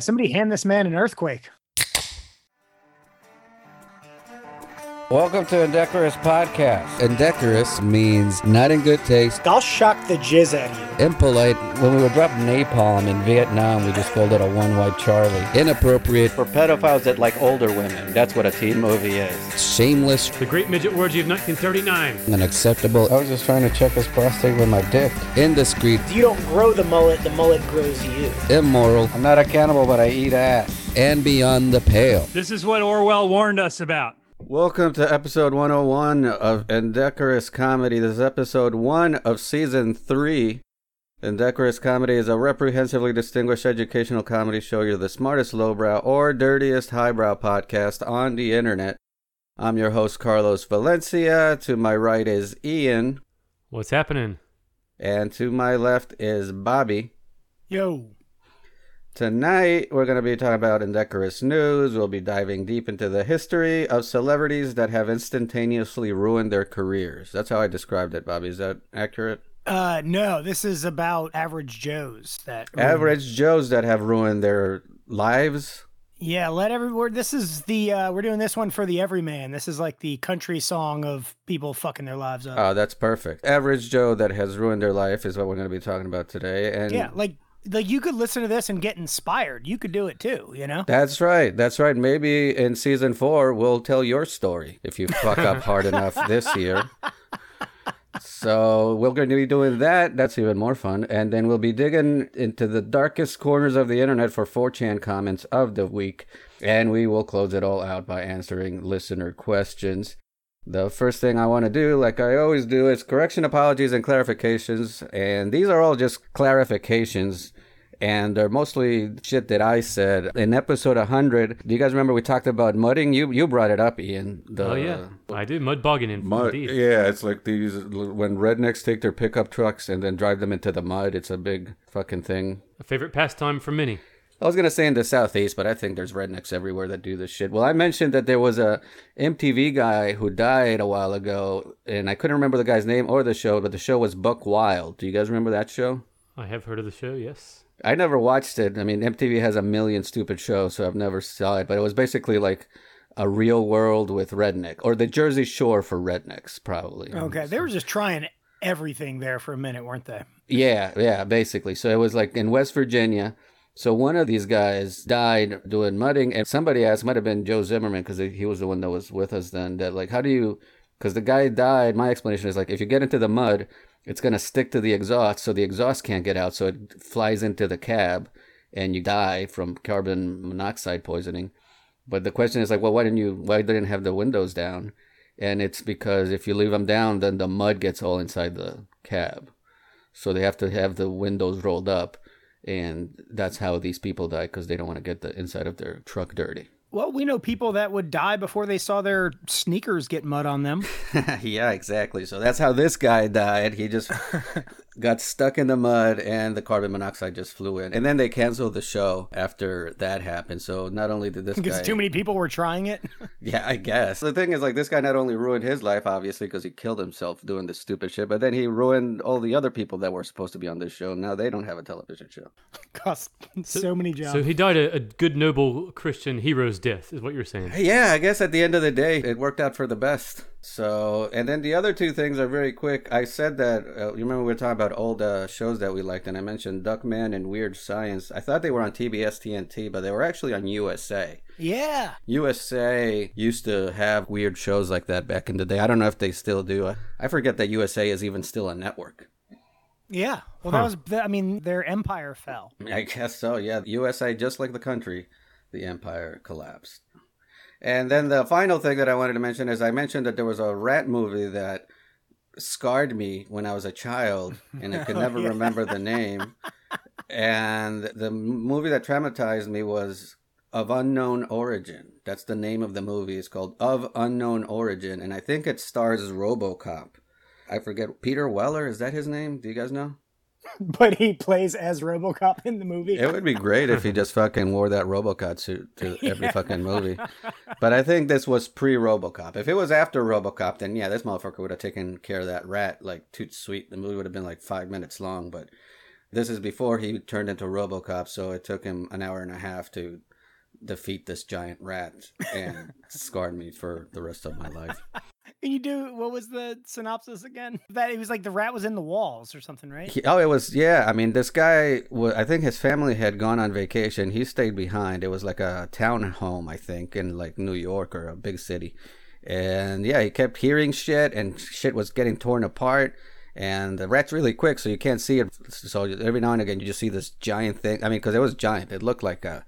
Somebody hand this man an earthquake. Welcome to Indecorous Podcast. Indecorous means not in good taste, I'll shock the jizz out of you. impolite. When we would drop napalm in Vietnam, we just called it a one white Charlie. Inappropriate, For pedophiles that like older women, that's what a teen movie is. shameless, The Great Midget Orgy of 1939. unacceptable. I was just trying to check his prostate with my dick. Indiscreet, You don't grow the mullet, the mullet grows you. immoral, I'm not a cannibal, but I eat ass. and beyond the pale. This is what Orwell warned us about. Welcome to episode 101 of Indecorous Comedy. This is episode one of season three. Indecorous Comedy is a reprehensively distinguished educational comedy show. You're the smartest lowbrow or dirtiest highbrow podcast on the internet. I'm your host, Carlos Valencia. To my right is Ian, What's happening? and to my left is Bobby. Yo. Tonight, we're going to be talking about indecorous news. We'll be diving deep into the history of celebrities that have instantaneously ruined their careers. That's how I described it, Bobby. Is that accurate? Uh, no, this is about average Joes that Average Joes that have ruined their lives. Yeah, let everyone. This is the uh, we're doing this one for the everyman. This is like the country song of people fucking their lives up. Oh, that's perfect. Average Joe that has ruined their life is what we're going to be talking about today. And yeah, like like you could listen to this and get inspired. You could do it too. You know. That's right. That's right. Maybe in season four, we'll tell your story if you fuck up hard enough this year. So we're going to be doing that. That's even more fun. And then we'll be digging into the darkest corners of the internet for 4chan comments of the week. And we will close it all out by answering listener questions. The first thing I want to do, like I always do, is correction, apologies, and clarifications. And these are all just clarifications and they're mostly shit that I said in episode 100. Do you guys remember we talked about mudding? You you brought it up, Ian. The, oh, yeah. I did. Mud bogging in Mud, indeed. yeah, it's like these when rednecks take their pickup trucks and then drive them into the mud. It's a big fucking thing. A favorite pastime for many. I was gonna say in the southeast, but I think there's rednecks everywhere that do this shit. Well, I mentioned that there was a MTV guy who died a while ago, and I couldn't remember the guy's name or the show, but the show was Buck Wild. Do you guys remember that show? I have heard of the show, yes. I never watched it. I mean, MTV has a million stupid shows, so I've never saw it. But it was basically like a real world with redneck, or the Jersey Shore for rednecks, probably. Okay, they were just trying everything there for a minute, weren't they? Yeah, yeah, basically. So it was like in West Virginia. So one of these guys died doing mudding, and somebody asked, might have been Joe Zimmerman, because he was the one that was with us then. That like, how do you? Because the guy died. My explanation is like, if you get into the mud, it's gonna stick to the exhaust, so the exhaust can't get out, so it flies into the cab, and you die from carbon monoxide poisoning. But the question is like, well, why didn't you? Why didn't have the windows down? And it's because if you leave them down, then the mud gets all inside the cab. So they have to have the windows rolled up, and that's how these people die because they don't want to get the inside of their truck dirty. Well, we know people that would die before they saw their sneakers get mud on them. yeah, exactly. So that's how this guy died. He just got stuck in the mud and the carbon monoxide just flew in. And then they canceled the show after that happened. So not only did this Because guy too many people were trying it. Yeah, I guess. The thing is, like, this guy not only ruined his life, obviously, because he killed himself doing this stupid shit, but then he ruined all the other people that were supposed to be on this show. Now they don't have a television show. Cost so many jobs. So he died a, a good, noble Christian hero's death, is what you're saying. Yeah, I guess at the end of the day, it worked out for the best. So, and then the other two things are very quick. I said that, uh, you remember we were talking about old uh, shows that we liked, and I mentioned Duckman and Weird Science. I thought they were on TBS TNT, but they were actually on USA. yeah. USA used to have weird shows like that back in the day. I don't know if they still do. I forget that USA is even still a network. Yeah. Well, that was, I mean, their empire fell. I guess so, yeah. USA, just like the country, the empire collapsed. And then the final thing that I wanted to mention is I mentioned that there was a rat movie that scarred me when I was a child, and I could oh, never remember the name. And the movie that traumatized me was Of Unknown Origin. That's the name of the movie. It's called Of Unknown Origin, and I think it stars RoboCop. I forget Peter Weller. Is that his name? Do you guys know? But he plays as Robocop in the movie. It would be great if he just fucking wore that RoboCop suit to every fucking movie. But I think this was pre RoboCop. If it was after RoboCop, then yeah, this motherfucker would have taken care of that rat like too sweet. The movie would have been like five minutes long. But This is before he turned into RoboCop, so it took him an hour and a half to defeat this giant rat and scarred me for the rest of my life. Can you do what was the synopsis again? That it was like the rat was in the walls or something, right? He- oh, it was yeah. I mean, this guy. I think his family had gone on vacation. He stayed behind. It was like a town home, I think, in like New York or a big city. And yeah, he kept hearing shit, and shit was getting torn apart. And the rat's really quick, so you can't see it. So every now and again, you just see this giant thing. I mean, because it was giant. It looked like a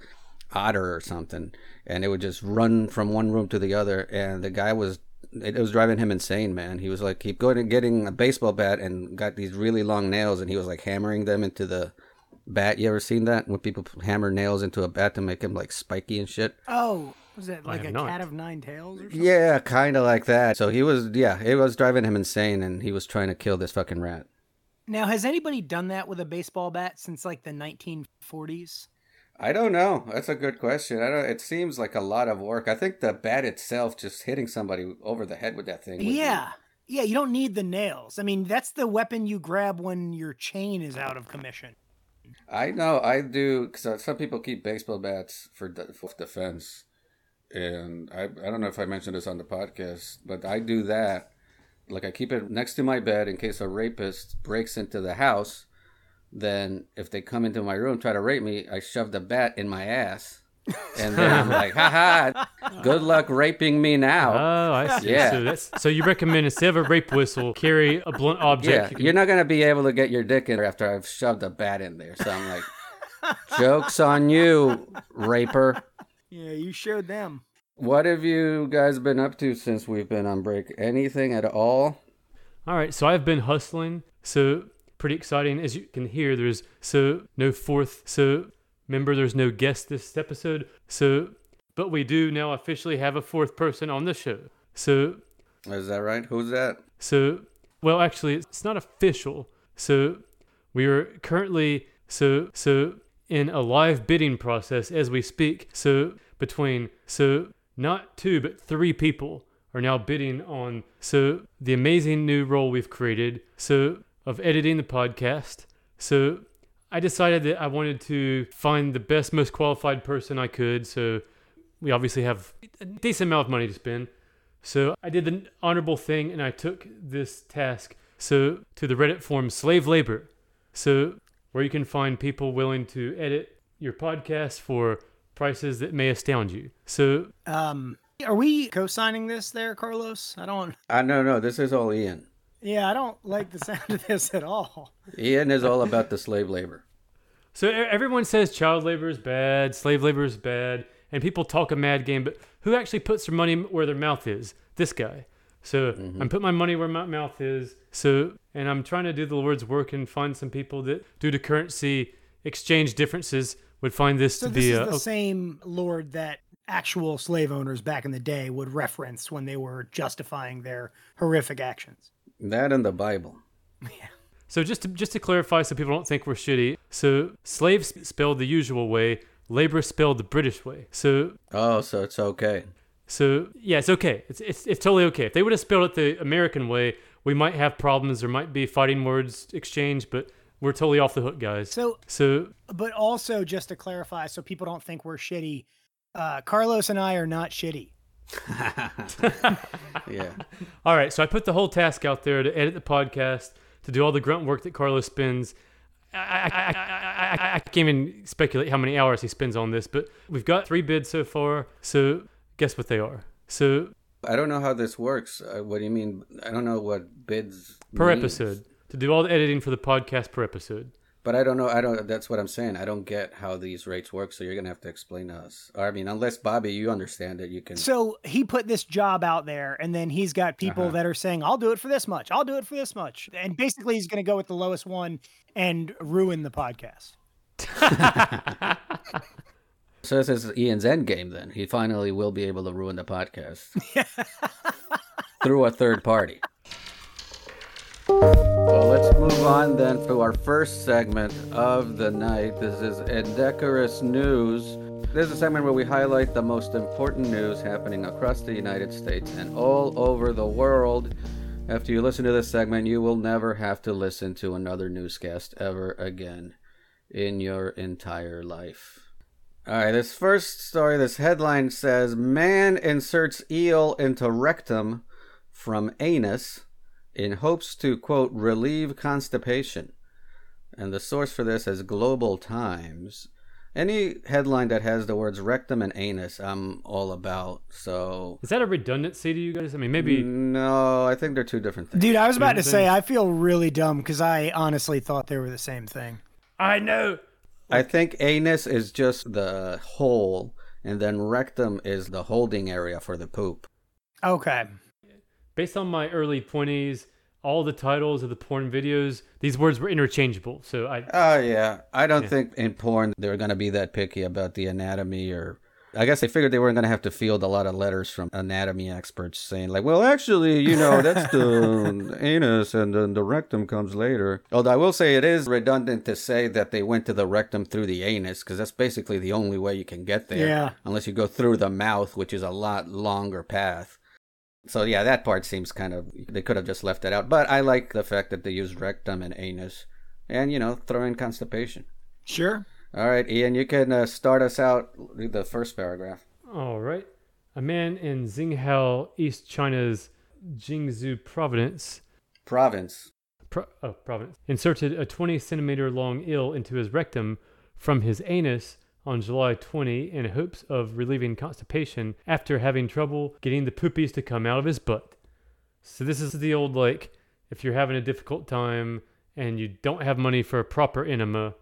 otter or something, and it would just run from one room to the other. And the guy was, it was driving him insane, man. He was like, keep going and getting a baseball bat and got these really long nails, and he was like hammering them into the bat. You ever seen that when people hammer nails into a bat to make them like spiky and shit? Oh, was it like a not. cat of nine tails or something? Yeah, kind of like that. So he was, yeah, it was driving him insane, and he was trying to kill this fucking rat. Now, has anybody done that with a baseball bat since like the 1940s? I don't know. That's a good question. I don't. It seems like a lot of work. I think the bat itself, just hitting somebody over the head with that thing. would be- Yeah. Yeah, you don't need the nails. I mean, that's the weapon you grab when your chain is out of commission. I know. I do. Because uh, some people keep baseball bats for, de- for defense, and I I don't know if I mentioned this on the podcast, but I do that. Like I keep it next to my bed in case a rapist breaks into the house. Then if they come into my room try to rape me, I shove the bat in my ass. And then I'm like, haha, good luck raping me now. Oh, I see. Yeah. So that's so you recommend instead of a rape whistle, carry a blunt Yeah, object. you can- you're not gonna be able to get your dick in after I've shoved a bat in there. So I'm like, jokes on you, raper. Yeah, you showed them. What have you guys been up to since we've been on break? Anything at all? All right, so I've been hustling. So pretty exciting, as you can hear. There's so no fourth. So remember, there's no guest this episode. So, but we do now officially have a fourth person on the show. So, Is that right? Who's that? so well, actually, it's not official. So we are currently so so in a live bidding process as we speak. So between so not two but three people are now bidding on so the amazing new role we've created so of editing the podcast. So I decided that I wanted to find the best, most qualified person I could. So we obviously have a decent amount of money to spend. So I did the honorable thing and I took this task so to the Reddit forum slave labor. So where you can find people willing to edit your podcast for prices that may astound you. So Um, are we co-signing this there, Carlos? I don't. Uh, no, no, this is all Ian. Yeah, I don't like the sound of this at all. Ian is all about the slave labor. So e- everyone says child labor is bad, slave labor is bad, and people talk a mad game, but who actually puts their money where their mouth is? This guy. So mm-hmm. I'm putting my money where my mouth is. So and I'm trying to do the Lord's work and find some people that, due to currency exchange differences, would find this So to this be is a, the same Lord that actual slave owners back in the day would reference when they were justifying their horrific actions. That and the Bible. Yeah. So just to, just to clarify, so people don't think we're shitty. So slaves spelled the usual way, labor spelled the British way. So Oh, so it's okay. So yeah, it's okay. It's it's it's totally okay. If they would have spelled it the American way, we might have problems. There might be fighting words exchanged, but we're totally off the hook, guys. So, So but also just to clarify, so people don't think we're shitty, uh, Carlos and I are not shitty. Yeah. all right, so I put the whole task out there to edit the podcast, to do all the grunt work that Carlos spends. I, I, I, I, can't even speculate how many hours he spends on this, but we've got three bids so far. So guess what they are? So I don't know how this works. Uh, what do you mean? I don't know what bids per means. episode to do all the editing for the podcast per episode. But I don't know. I don't. That's what I'm saying. I don't get how these rates work. So you're gonna have to explain to us. Or, I mean, unless Bobby, you understand it, you can. So he put this job out there, and then he's got people Uh-huh. that are saying, "I'll do it for this much. I'll do it for this much," and basically he's going to go with the lowest one and ruin the podcast. So this is Ian's end game. Then he finally will be able to ruin the podcast through a third party. Let's move on then to our first segment of the night. This is Indecorous News. This is a segment where we highlight the most important news happening across the United States and all over the world. After you listen to this segment, you will never have to listen to another newscast ever again. in your entire life. All right, this first story, this headline says Man inserts eel into rectum from anus in hopes to, quote, relieve constipation. And the source for this is Global Times. Any headline that has the words rectum and anus, I'm all about. So, Is that a redundancy to you guys? I mean, maybe no, I think they're two different things. Dude, I was about to say. I feel really dumb because I honestly thought they were the same thing. I know. I think anus is just the hole, and then rectum is the holding area for the poop. Okay. Based on my early 20s, all the titles of the porn videos, these words were interchangeable. So I Oh yeah, I don't Yeah. think in porn they're gonna be that picky about the anatomy, or I guess they figured they weren't gonna have to field a lot of letters from anatomy experts saying like, well, actually, you know, that's the anus, and then the rectum comes later. Although I will say it is redundant to say that they went to the rectum through the anus, because that's basically the only way you can get there, Yeah. unless you go through the mouth, which is a lot longer path. So yeah, that part seems kind of they could have just left it out. But I like the fact that they used rectum and anus, and you know, throw in constipation. Sure. All right, Ian, you can uh, start us out. Read the first paragraph. All right. A man in Xinghua, East China's Jingzhou province, Province. pro- oh, province, inserted a 20 centimeter long eel into his rectum from his anus on July 20 in hopes of relieving constipation after having trouble getting the poopies to come out of his butt. So this is the old like, if you're having a difficult time and you don't have money for a proper enema,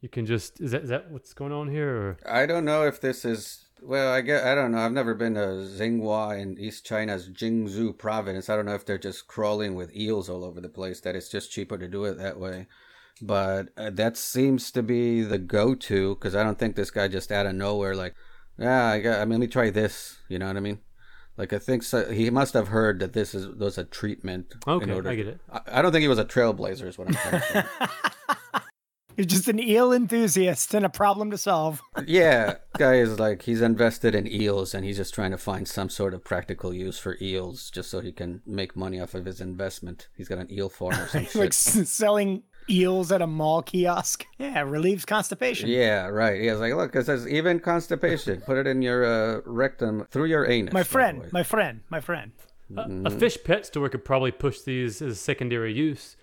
you can just is that is that what's going on here? Or? I don't know if this is. Well, I get. I don't know. I've never been to Xinhua in East China's Jingzhou province. I don't know if they're just crawling with eels all over the place. That it's just cheaper to do it that way. But uh, that seems to be the go-to because I don't think this guy just out of nowhere like, yeah, I got. I mean, let me try this. You know what I mean? Like I think so, he must have heard that this is was a treatment. in Okay, order- I get it. I, I don't think he was a trailblazer. Is what I'm saying. to say. You're just an eel enthusiast and a problem to solve. yeah, guy is like he's invested in eels and he's just trying to find some sort of practical use for eels just so he can make money off of his investment. He's got an eel farm or some like shit. s- selling eels at a mall kiosk. Yeah, relieves constipation. Yeah, right. He was like, look, it says even constipation. Put it in your uh, rectum through your anus. My by the friend, my friend, my friend. A, a fish pet store could probably push these as secondary use.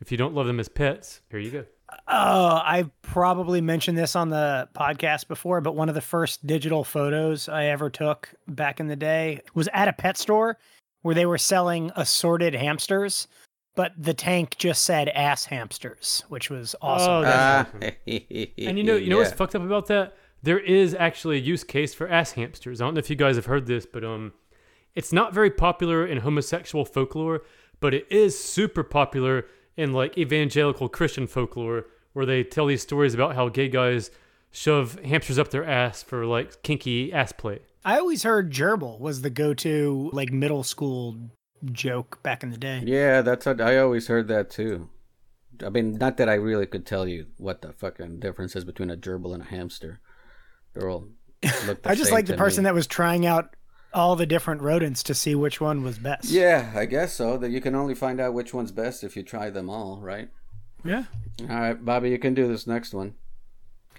If you don't love them as pets, here you go. Oh, I've probably mentioned this on the podcast before, but one of the first digital photos I ever took back in the day was at a pet store where they were selling assorted hamsters, but the tank just said ass hamsters, which was awesome. Oh, that's Ah, awesome. And you know, you know what's fucked up about that? There is actually a use case for ass hamsters. I don't know if you guys have heard this, but um, it's not very popular in homosexual folklore, but it is super popular in like evangelical Christian folklore, where they tell these stories about how gay guys shove hamsters up their ass for like kinky ass play. I always heard gerbil was the go-to like middle school joke back in the day. Yeah, that's what I always heard that too. I mean, not that I really could tell you what the fucking difference is between a gerbil and a hamster. They're all the I just like the person me. that was trying out all the different rodents to see which one was best. Yeah, I guess so. That you can only find out which one's best if you try them all, right? Yeah. All right, Bobby, you can do this next one.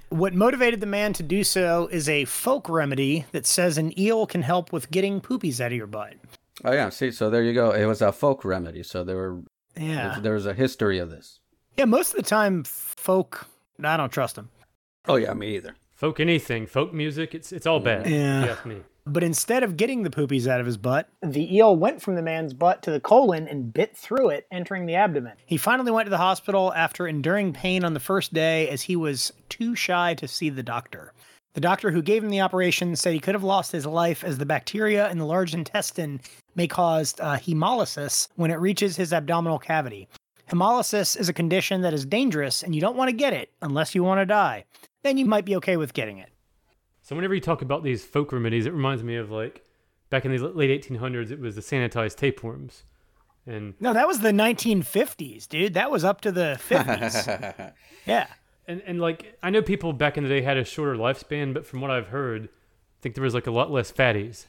What motivated the man to do so is a folk remedy that says an eel can help with getting poopies out of your butt. Oh yeah, see, so there you go. It was a folk remedy, so there were Yeah. there was a history of this. Yeah, most of the time, folk, I don't trust them. Oh yeah, me either. Folk anything, folk music, it's it's all bad. Yeah. if you ask me. But instead of getting the poopies out of his butt, the eel went from the man's butt to the colon and bit through it, entering the abdomen. He finally went to the hospital after enduring pain on the first day as he was too shy to see the doctor. The doctor who gave him the operation said he could have lost his life as the bacteria in the large intestine may cause uh, hemolysis when it reaches his abdominal cavity. Hemolysis is a condition that is dangerous and you don't want to get it unless you want to die. Then you might be okay with getting it. So whenever you talk about these folk remedies, it reminds me of like back in the late 1800s, it was the sanitized tapeworms, and No, that was the 1950s, dude. That was up to the 50s. yeah. And and like I know people back in the day had a shorter lifespan, but from what I've heard, I think there was like a lot less fatties.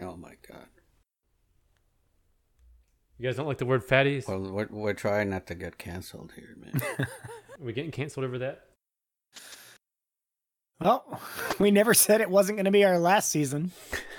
oh my god. You guys don't like the word fatties? Well, we're we're trying not to get canceled here, man. Are we getting canceled over that? Well, we never said it wasn't going to be our last season.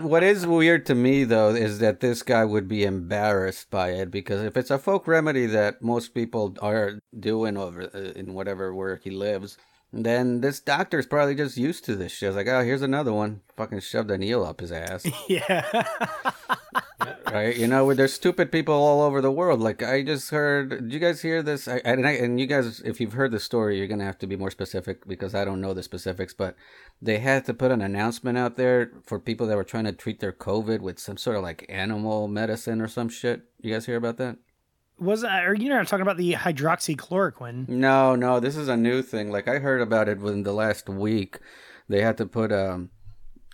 what is weird to me though is that this guy would be embarrassed by it because if it's a folk remedy that most people are doing over uh, in whatever where he lives, then this doctor's probably just used to this shit. Like, oh, here's another one. Fucking shoved an eel up his ass. Yeah. right? You know, there's stupid people all over the world. Like I just heard. Did you guys hear this? I, and, I, and you guys, if you've heard the story, you're gonna have to be more specific because I don't know the specifics. But they had to put an announcement out there for people that were trying to treat their COVID with some sort of like animal medicine or some shit. You guys hear about that? Was are you not talking about the hydroxychloroquine? No, no, this is a new thing. Like I heard about it within the last week. They had to put um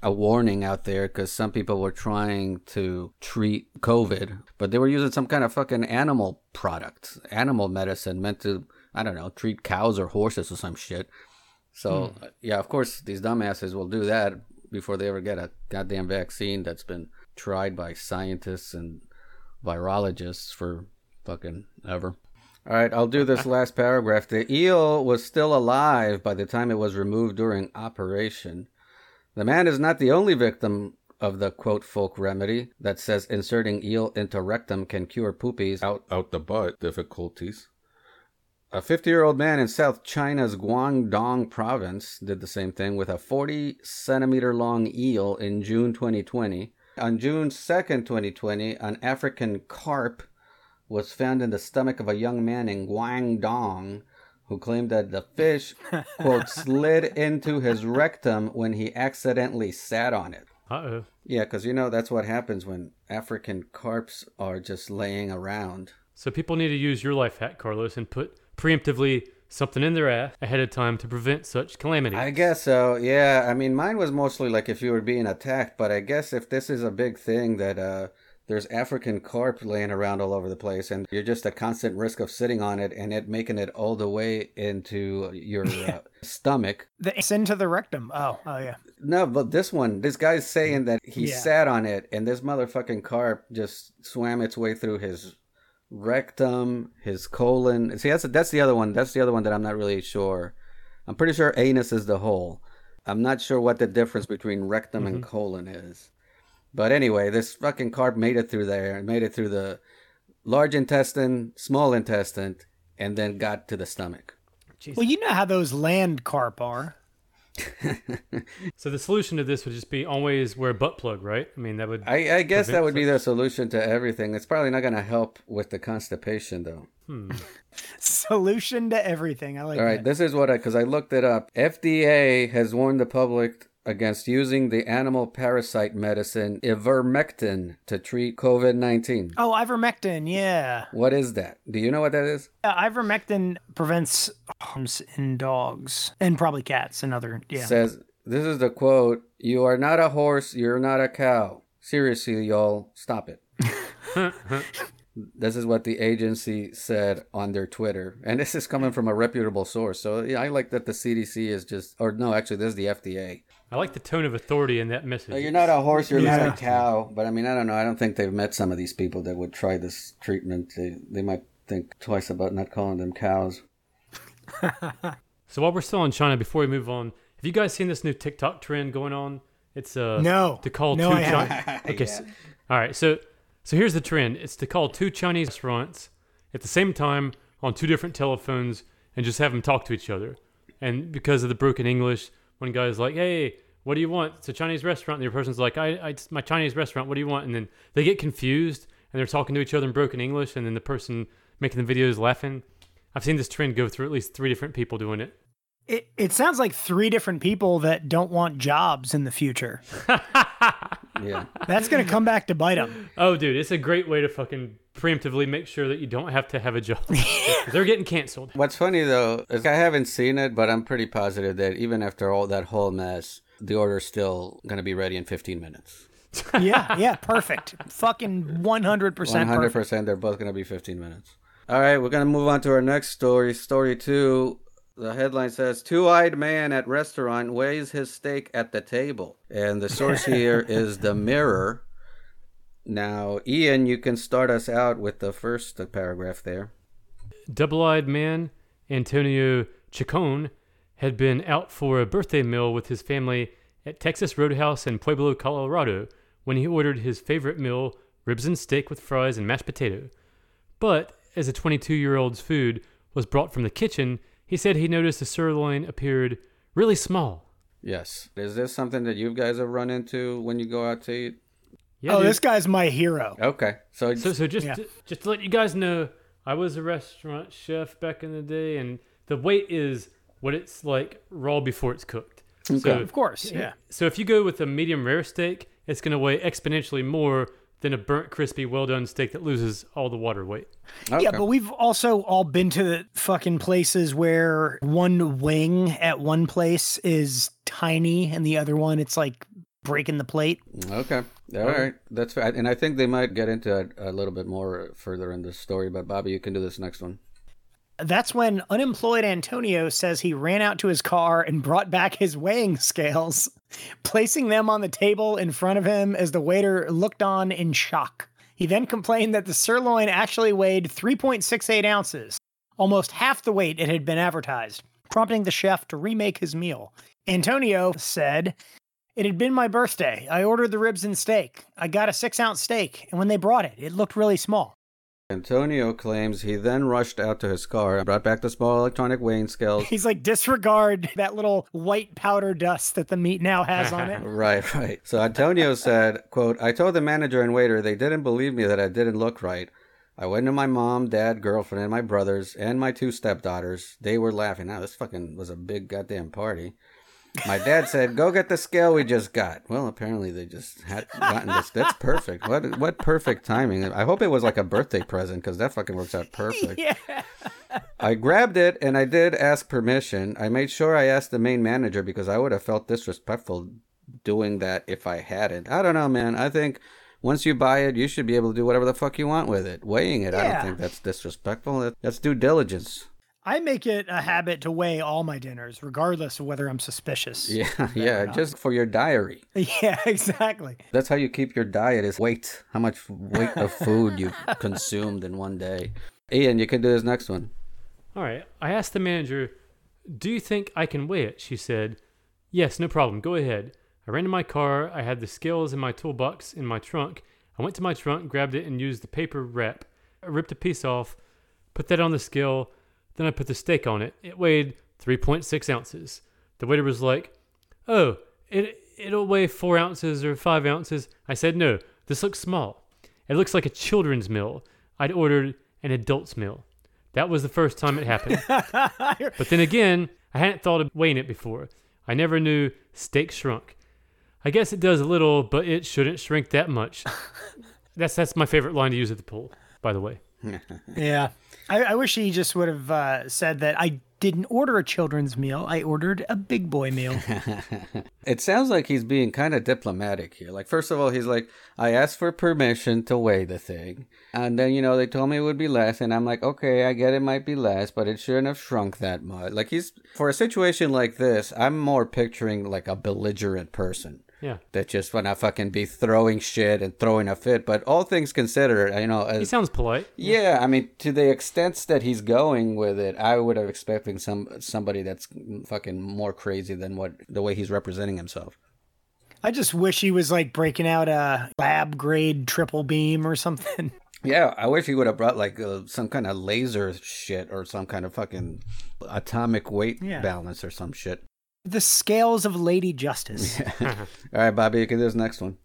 a warning out there because some people were trying to treat COVID, but they were using some kind of fucking animal product, animal medicine meant to, I don't know, treat cows or horses or some shit. So, hmm. yeah, of course, these dumbasses will do that before they ever get a goddamn vaccine that's been tried by scientists and virologists for fucking ever. All right, I'll do this last paragraph. The eel was still alive by the time it was removed during operation. The man is not the only victim of the quote folk remedy that says inserting eel into rectum can cure poopies out out the butt difficulties. A 50 year old man in South China's Guangdong province did the same thing with a 40 centimeter long eel in June 2020. On June 2nd, 2020, an African carp was found in the stomach of a young man in Guangdong who claimed that the fish, quote, slid into his rectum when he accidentally sat on it. Uh oh. Yeah, because you know that's what happens when African carps are just laying around. So people need to use your life hack, Carlos, and put preemptively something in their ass ahead of time to prevent such calamities. I guess so. Yeah, I mean, mine was mostly like if you were being attacked, but I guess if this is a big thing that uh there's African carp laying around all over the place, and you're just a constant risk of sitting on it and it making it all the way into your uh, stomach. The, it's into the rectum. Oh, oh yeah. No, but this one, this guy's saying that he yeah. sat on it, and this motherfucking carp just swam its way through his rectum, his colon. See, that's that's the other one. That's the other one that I'm not really sure. I'm pretty sure anus is the hole. I'm not sure what the difference between rectum mm-hmm. and colon is. But anyway, this fucking carp made it through there, and made it through the large intestine, small intestine, and then got to the stomach. Well, you know how those land carp are. so the solution to this would just be always wear a butt plug, right? I mean, that would. I, I guess that would such... be the solution to everything. It's probably not going to help with the constipation, though. Hmm. solution to everything. I like. All right, that. this is what I because I looked it up. FDA has warned the public against using the animal parasite medicine ivermectin to treat COVID 19. Oh, ivermectin, yeah. What is that? Do you know what that is? Yeah, ivermectin prevents harms in dogs and probably cats and other, yeah. Says, this is the quote You are not a horse, you're not a cow. Seriously, y'all, stop it. This is what the agency said on their Twitter. And this is coming from a reputable source. So yeah, I like that the CDC is just, or no, actually, this is the FDA. I like the tone of authority in that message. You're not a horse, you're yeah. not a cow. But I mean, I don't know. I don't think they've met some of these people that would try this treatment. They, they might think twice about not calling them cows. so while we're still in China, before we move on, have you guys seen this new TikTok trend going on? It's uh no to call no, two China. Okay, yeah. so, all right. So so here's the trend: it's to call two Chinese restaurants at the same time on two different telephones and just have them talk to each other. And because of the broken English, one guy's like, "Hey, what do you want?" It's a Chinese restaurant. And the other person's like, "I, I, it's my Chinese restaurant. What do you want?" And then they get confused and they're talking to each other in broken English. And then the person making the video is laughing. I've seen this trend go through at least three different people doing it. It it sounds like three different people that don't want jobs in the future. yeah, that's gonna come back to bite them. Oh, dude, it's a great way to fucking preemptively make sure that you don't have to have a job. They're getting canceled. What's funny though is I haven't seen it, but I'm pretty positive that even after all that whole mess, the order's still gonna be ready in 15 minutes. yeah, yeah, perfect. Fucking 100%. 100%. They're both gonna be 15 minutes. All right, we're gonna move on to our next story. Story two the headline says two-eyed man at restaurant weighs his steak at the table and the source here is the mirror now ian you can start us out with the first paragraph there double-eyed man antonio chacon had been out for a birthday meal with his family at Texas Roadhouse in Pueblo, Colorado, when he ordered his favorite meal, ribs and steak with fries and mashed potato. But as the 22 year old's food was brought from the kitchen, he said he noticed the sirloin appeared really small. Yes. Is this something that you guys have run into when you go out to eat? Yeah, oh, dude. this guy's my hero. Okay. So, So, so just Yeah. to, just to let you guys know, I was a restaurant chef back in the day, and the weight is what it's like raw before it's cooked. So, Of course, yeah. so if you go with a medium rare steak, it's going to weigh exponentially more than a burnt, crispy, well done steak that loses all the water weight. okay. Yeah, but we've also all been to the fucking places where one wing at one place is tiny and the other one it's like breaking the plate. Okay. All right. That's fair. And I think they might get into it a little bit more further in the story, but Bobby, you can do this next one. That's when unemployed Antonio says he ran out to his car and brought back his weighing scales, placing them on the table in front of him as the waiter looked on in shock. He then complained that the sirloin actually weighed 3.68 ounces, almost half the weight it had been advertised, prompting the chef to remake his meal. Antonio said, It had been my birthday. I ordered the ribs and steak. I got a six ounce steak, and when they brought it, it looked really small. Antonio claims he then rushed out to his car and brought back the small electronic weighing scales. He's like, disregard that little white powder dust that the meat now has on it. Right, right. So Antonio said, quote, I told the manager and waiter they didn't believe me that I didn't look right. I went to my mom, dad, girlfriend, and my brothers, and my two stepdaughters. They were laughing. Now, this fucking was a big goddamn party. My dad said, "Go get the scale we just got." Well, apparently they just had gotten this. That's perfect. What what perfect timing. I hope it was like a birthday present because that fucking works out perfect. Yeah. I grabbed it and I did ask permission. I made sure I asked the main manager because I would have felt disrespectful doing that if I hadn't. I don't know, man. I think once you buy it, you should be able to do whatever the fuck you want with it. Weighing it, I don't think that's disrespectful. That's due diligence. I make it a habit to weigh all my dinners, regardless of whether I'm suspicious. Yeah, yeah, just for your diary. Yeah, exactly. That's how you keep your diet is weight. How much weight of food you've consumed in one day. Ian, you can do this next one. All right. I asked the manager, Do you think I can weigh it? She said, Yes, no problem. Go ahead. I ran to my car. I had the scales in my toolbox in my trunk. I went to my trunk, grabbed it, and used the paper wrap. I ripped a piece off, put that on the scale. Then I put the steak on it. It weighed 3.6 ounces. The waiter was like, Oh, it, it'll weigh four ounces or five ounces. I said, No, this looks small. It looks like a children's meal. I'd ordered an adult's meal. That was the first time it happened. but then again, I hadn't thought of weighing it before. I never knew steak shrunk. I guess it does a little, but it shouldn't shrink that much. that's that's my favorite line to use at the pool, by the way. Yeah. I, I wish he just would have uh, said that I didn't order a children's meal. I ordered a big boy meal. It sounds like he's being kind of diplomatic here. Like, first of all, he's like, I asked for permission to weigh the thing. And then, you know, they told me it would be less. And I'm like, okay, I get it might be less, but it shouldn't have shrunk that much. Like, he's, for a situation like this, I'm more picturing like a belligerent person. Yeah. That just wanna fucking be throwing shit and throwing a fit. But all things considered, you know, He sounds polite. yeah, I mean, to the extent that he's going with it, I would have expecting some somebody that's fucking more crazy than what the way he's representing himself. I just wish he was like breaking out a lab grade triple beam or something. Yeah, I wish he would have brought like uh, some kind of laser shit or some kind of fucking atomic weight Yeah. balance or some shit. The scales of Lady Justice. All right, Bobby, you can do this next one.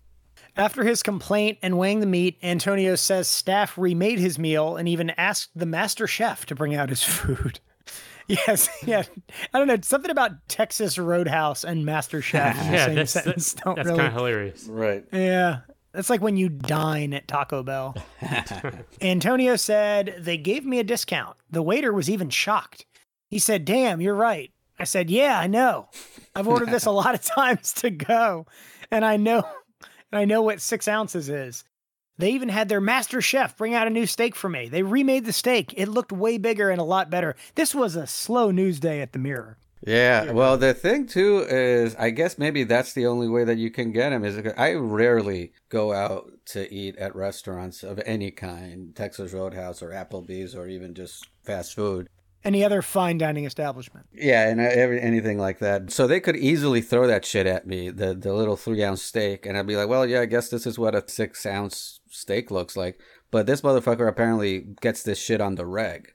After his complaint and weighing the meat, Antonio says staff remade his meal and even asked the master chef to bring out his food. Yes, yeah. I don't know. Something about Texas Roadhouse and Master Chef in the Yeah, same that's, sentence that's, don't that's really. kind of hilarious. Right. Yeah. That's like when you dine at Taco Bell. Antonio said, They gave me a discount. The waiter was even shocked. He said, Damn, you're right. I said, Yeah, I know. I've ordered this a lot of times to go. And I know and I know what six ounces is. They even had their master chef bring out a new steak for me. They remade the steak. It looked way bigger and a lot better. This was a slow news day at the mirror. Yeah. Well, the thing too is, I guess maybe that's the only way that you can get them. Is I rarely go out to eat at restaurants of any kind, Texas Roadhouse or Applebee's or even just fast food. Any other fine dining establishment. Yeah, and every, anything like that. So they could easily throw that shit at me, the the little three ounce steak, and I'd be like, well, yeah, I guess this is what a six ounce steak looks like. But this motherfucker apparently gets this shit on the reg.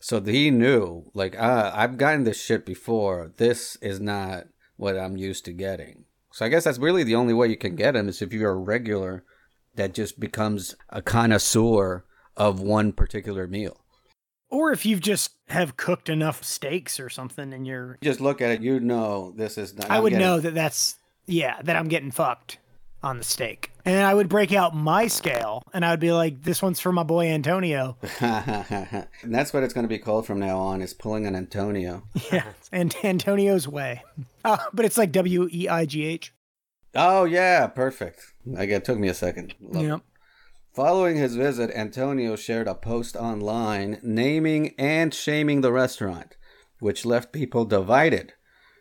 So he knew, like, uh, I've gotten this shit before. This is not what I'm used to getting. So I guess that's really the only way you can get him is if you're a regular that just becomes a connoisseur of one particular meal. Or if you've just have cooked enough steaks or something and you're just look at it, you know this is not. I would know that that's yeah that I'm getting fucked on the steak. And I would break out my scale and I would be like, this one's for my boy Antonio. and that's what it's going to be called from now on is pulling an Antonio. Yeah. And Antonio's way. Uh, but it's like W E I G H. Oh, yeah. Perfect. Like, it took me a second. Love yep. It. Following his visit, Antonio shared a post online naming and shaming the restaurant, which left people divided.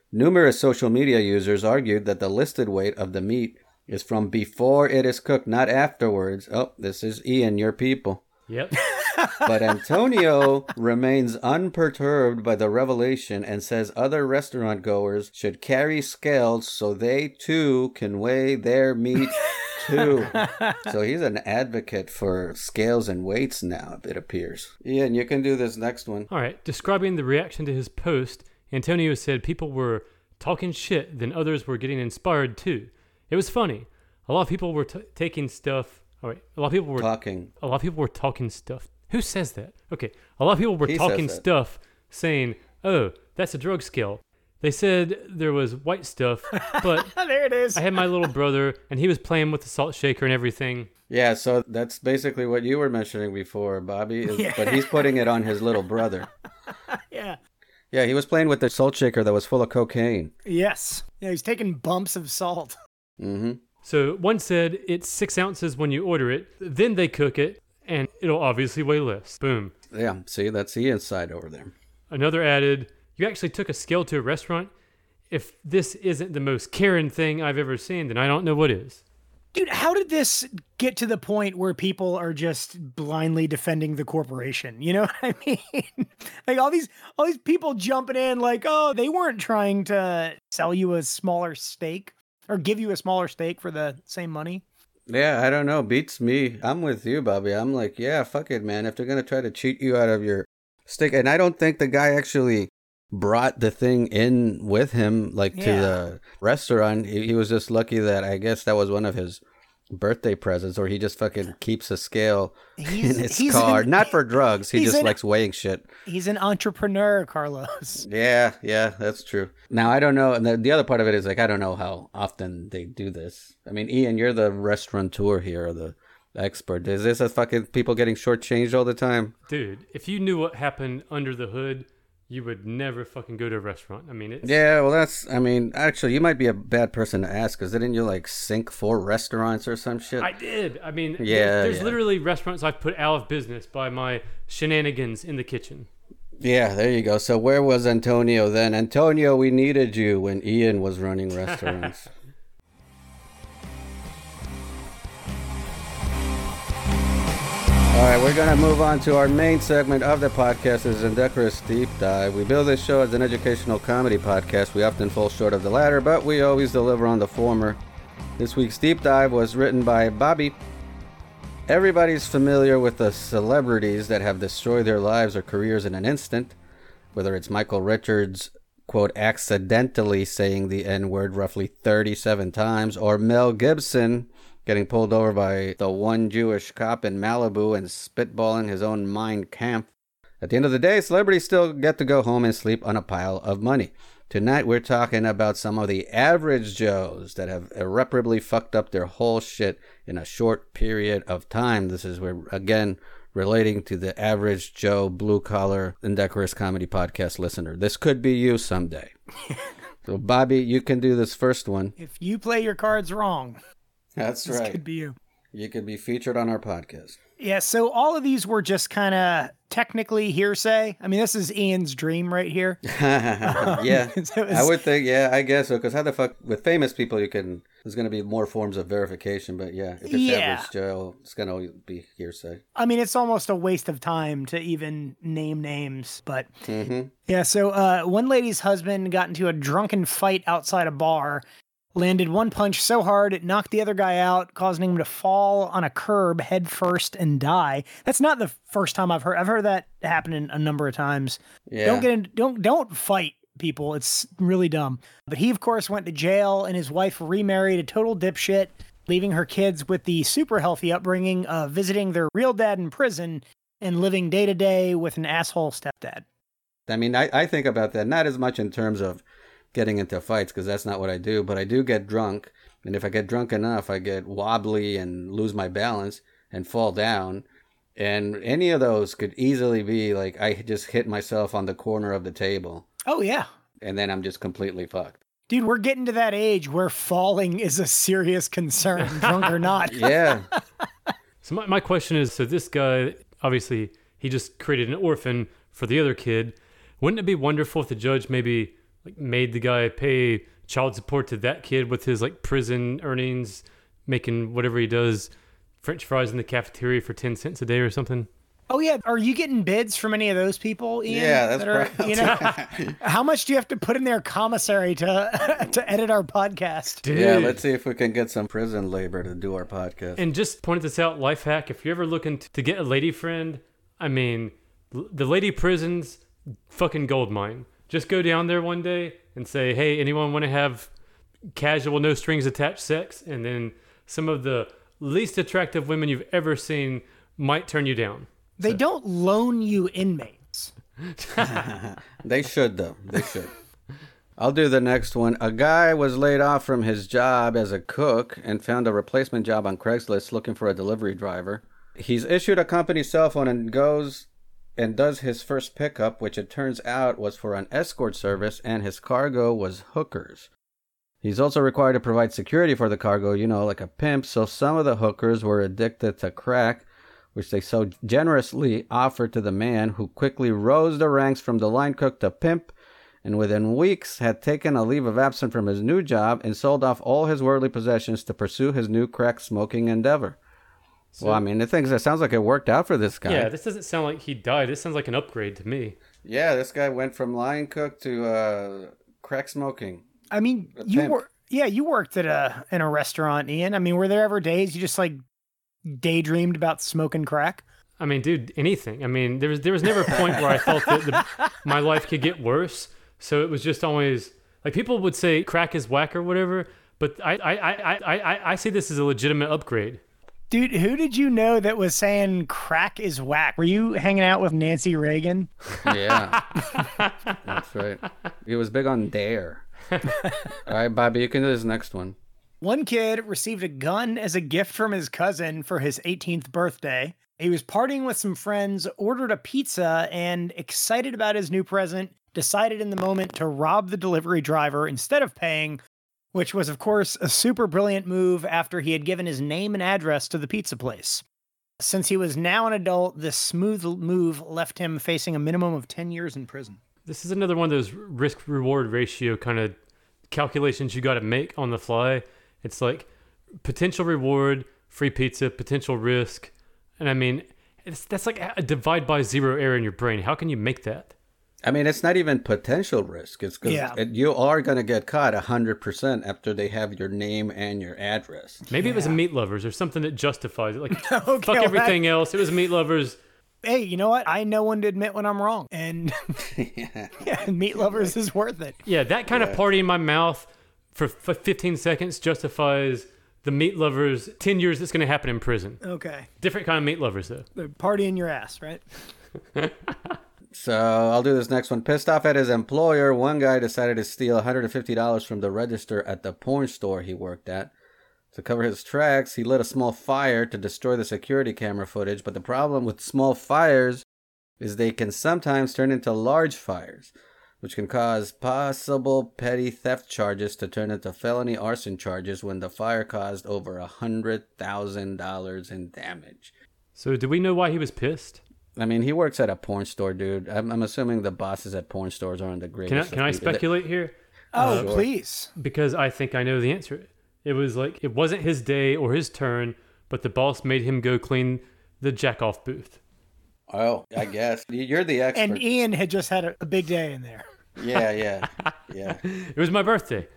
Numerous social media users argued that the listed weight of the meat is from before it is cooked, not afterwards. Oh, this is Ian, your people. Yep. but Antonio remains unperturbed by the revelation and says other restaurant goers should carry scales so they too can weigh their meat too. so he's an advocate for scales and weights now, it appears. Ian, you can do this next one. All right. Describing the reaction to his post, Antonio said people were talking shit, then others were getting inspired too. It was funny. A lot of people were t- taking stuff. All right. A lot of people were talking. A lot of people were talking stuff. Who says that? Okay. A lot of people were he talking stuff saying, oh, that's a drug scale. They said there was white stuff, but there it is. I had my little brother, and he was playing with the salt shaker and everything. Yeah, so that's basically what you were mentioning before, Bobby. Is, yeah. But he's putting it on his little brother. yeah. Yeah, he was playing with the salt shaker that was full of cocaine. Yes. Yeah, he's taking bumps of salt. Mm-hmm. So one said it's six ounces when you order it, then they cook it, and it'll obviously weigh less. Boom. Yeah, see, that's the inside over there. Another added, you actually took a scale to a restaurant. If this isn't the most Karen thing I've ever seen, then I don't know what is. Dude, how did this get to the point where people are just blindly defending the corporation? You know what I mean? like all these all these people jumping in like, "Oh, they weren't trying to sell you a smaller steak or give you a smaller steak for the same money." Yeah, I don't know. Beats me. I'm with you, Bobby. I'm like, yeah, fuck it, man. If they're gonna try to cheat you out of your steak, and I don't think the guy actually brought the thing in with him, like yeah. to the restaurant. He, he was just lucky that I guess that was one of his birthday presents, or he just fucking keeps a scale he's, in his car. An, Not for drugs. He just an, likes weighing shit. He's an entrepreneur, Carlos. Yeah, yeah, that's true. Now I don't know, and the, the other part of it is like I don't know how often they do this. I mean, Ian, you're the restaurateur here, the expert. Is this a fucking people getting shortchanged all the time? Dude, if you knew what happened under the hood you would never fucking go to a restaurant. I mean, it's... yeah. Well, that's. I mean, actually, you might be a bad person to ask because didn't you like sink four restaurants or some shit? I did. I mean, yeah. There's, there's yeah. literally restaurants I've put out of business by my shenanigans in the kitchen. Yeah, there you go. So where was Antonio then? Antonio, we needed you when Ian was running restaurants. All right, we're going to move on to our main segment of the podcast is Indecorous Deep Dive. We build this show as an educational comedy podcast. We often fall short of the latter, but we always deliver on the former. This week's Deep Dive was written by Bobby. Everybody's familiar with the celebrities that have destroyed their lives or careers in an instant, whether it's Michael Richards, quote, accidentally saying the N word roughly 37 times, or Mel Gibson getting pulled over by the one Jewish cop in Malibu and spitballing his own Mein Kampf. At the end of the day, celebrities still get to go home and sleep on a pile of money. Tonight, we're talking about some of the average Joes that have irreparably fucked up their whole shit in a short period of time. This is where, again, relating to the average Joe blue collar indecorous comedy podcast listener. This could be you someday. so, Bobby, you can do this first one. If you play your cards wrong. That's this right. Could be you. you could be featured on our podcast. Yeah, so all of these were just kind of technically hearsay. I mean, this is Ian's dream right here. yeah, so I would think. Yeah, I guess so. Because how the fuck with famous people you can? There's going to be more forms of verification. But yeah, if it's Yeah. average Joe, it's going to be hearsay. I mean, it's almost a waste of time to even name names. But hmm yeah, so uh, one lady's husband got into a drunken fight outside a bar, landed one punch so hard it knocked the other guy out, causing him to fall on a curb head first and die. That's not the first time I've heard. I've heard that happen in a number of times. Yeah. Don't get in, don't don't fight people. It's really dumb. But he of course went to jail and his wife remarried a total dipshit, leaving her kids with the super healthy upbringing of visiting their real dad in prison and living day to day with an asshole stepdad. I mean, I, I think about that not as much in terms of getting into fights because that's not what I do, but I do get drunk. And if I get drunk enough, I get wobbly and lose my balance and fall down. And any of those could easily be like I just hit myself on the corner of the table Oh yeah. and then I'm just completely fucked. Dude, we're getting to that age where falling is a serious concern, drunk or not. Yeah. So my, my question is, so this guy obviously he just created an orphan for the other kid. Wouldn't it be wonderful if the judge maybe like made the guy pay child support to that kid with his like prison earnings, making whatever he does, French fries in the cafeteria for ten cents a day or something? Oh yeah, are you getting bids from any of those people? Ian, Yeah, that's that are, right. you know, how much do you have to put in their commissary to to edit our podcast? Dude. yeah. Let's see if we can get some prison labor to do our podcast. And just pointed this out, life hack. If you're ever looking to get a lady friend, I mean, the lady prisons, fucking gold mine. Just go down there one day and say, hey, anyone want to have casual, no strings attached sex? And then some of the least attractive women you've ever seen might turn you down. They don't loan you inmates. They should though. They should. I'll do the next one. A guy was laid off from his job as a cook and found a replacement job on Craigslist looking for a delivery driver. He's issued a company cell phone and goes and does his first pickup, which it turns out was for an escort service and his cargo was hookers. He's also required to provide security for the cargo, you know, like a pimp, so some of the hookers were addicted to crack, which they so generously offered to the man, who quickly rose the ranks from the line cook to pimp, and within weeks had taken a leave of absence from his new job and sold off all his worldly possessions to pursue his new crack smoking endeavor. Well, I mean, the thing is, it sounds like it worked out for this guy. Yeah, this doesn't sound like he died. This sounds like an upgrade to me. Yeah, this guy went from line cook to uh, crack smoking. I mean, you pimp. were yeah, you worked at a in a restaurant, Ian. I mean, were there ever days you just like daydreamed about smoking crack? I mean, dude, anything. I mean, there was there was never a point where I felt that the, my life could get worse. So it was just always like people would say crack is whack or whatever, but I I I I I, I see this as a legitimate upgrade. Dude, who did you know that was saying crack is whack? Were you hanging out with Nancy Reagan? Yeah, that's right. He was big on dare. All right, Bobby, you can do this next one. One kid received a gun as a gift from his cousin for his 18th birthday. He was partying with some friends, ordered a pizza, and excited about his new present, decided in the moment to rob the delivery driver instead of paying, which was, of course, a super brilliant move after he had given his name and address to the pizza place. Since he was now an adult, this smooth move left him facing a minimum of 10 years in prison. This is another one of those risk reward ratio kind of calculations you got to make on the fly. It's like potential reward, free pizza, potential risk, and I mean, that's like a divide by zero error in your brain. How can you make that? I mean, it's not even potential risk. It's because Yeah. you are going to get caught 100% after they have your name and your address. Mean it was a meat lovers or something that justifies it. Like Okay, fuck well, everything else. It was meat lovers. Hey, you know what? I know when to admit when I'm wrong. And yeah, meat lovers is worth it. Yeah, that kind of party in my mouth for f- 15 seconds justifies the meat lovers 10 years that's going to happen in prison. Okay. Different kind of meat lovers though. The party in your ass, right? So I'll do this next one. Pissed off at his employer, one guy decided to steal $150 from the register at the porn store he worked at. To cover his tracks, he lit a small fire to destroy the security camera footage, but the problem with small fires is they can sometimes turn into large fires. which can cause possible petty theft charges to turn into felony arson charges when the fire caused over a hundred thousand dollars in damage. So, do we know why he was pissed? I mean, he works at a porn store, dude. I'm, I'm assuming the bosses at porn stores aren't the Can I, greatest. can I speculate here? Oh, uh, Sure. please. Because I think I know the answer. It was like it wasn't his day or his turn, but the boss made him go clean the jack off booth. Oh, I guess you're the expert. And Ian had just had a, a big day in there. yeah, yeah, yeah. It was my birthday.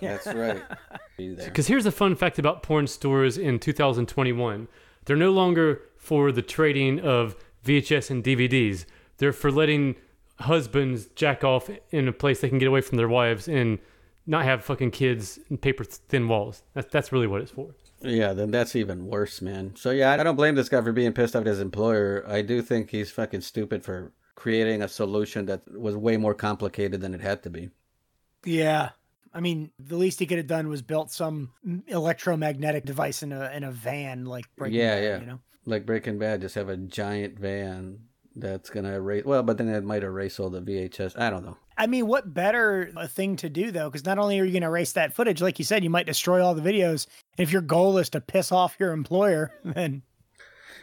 That's right. Because here's a fun fact about porn stores in 2021 they're no longer for the trading of VHS and DVDs, they're for letting husbands jack off in a place they can get away from their wives and not have fucking kids and paper thin walls. That's, that's really what it's for. Yeah, then that's even worse, man. So yeah, I don't blame this guy for being pissed off at his employer. I do think he's fucking stupid for creating a solution that was way more complicated than it had to be. Yeah. I mean, the least he could have done was built some electromagnetic device in a in a van, like Breaking Yeah, Bad, yeah. You know, Like Breaking Bad, just have a giant van that's gonna erase. Well, but then it might erase all the VHS. I don't know. I mean, what better a thing to do though? Because not only are you going to erase that footage, like you said, you might destroy all the videos. And if your goal is to piss off your employer, then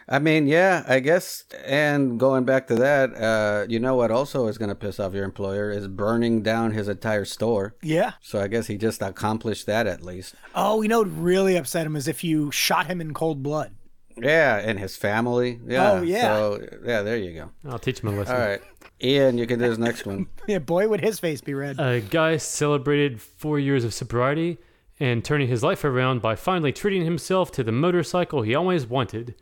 I mean, yeah, I guess. And going back to that, uh, you know what also is gonna piss off your employer is burning down his entire store. yeah. So I guess he just accomplished that at least. Oh, you know what really upset him is if you shot him in cold blood. Yeah, and his family. Yeah. Oh, yeah. So yeah, there you go. I'll teach him a lesson. All right, Ian, you can do this next one. Yeah, boy, would his face be red. A guy celebrated four years of sobriety and turning his life around by finally treating himself to the motorcycle he always wanted.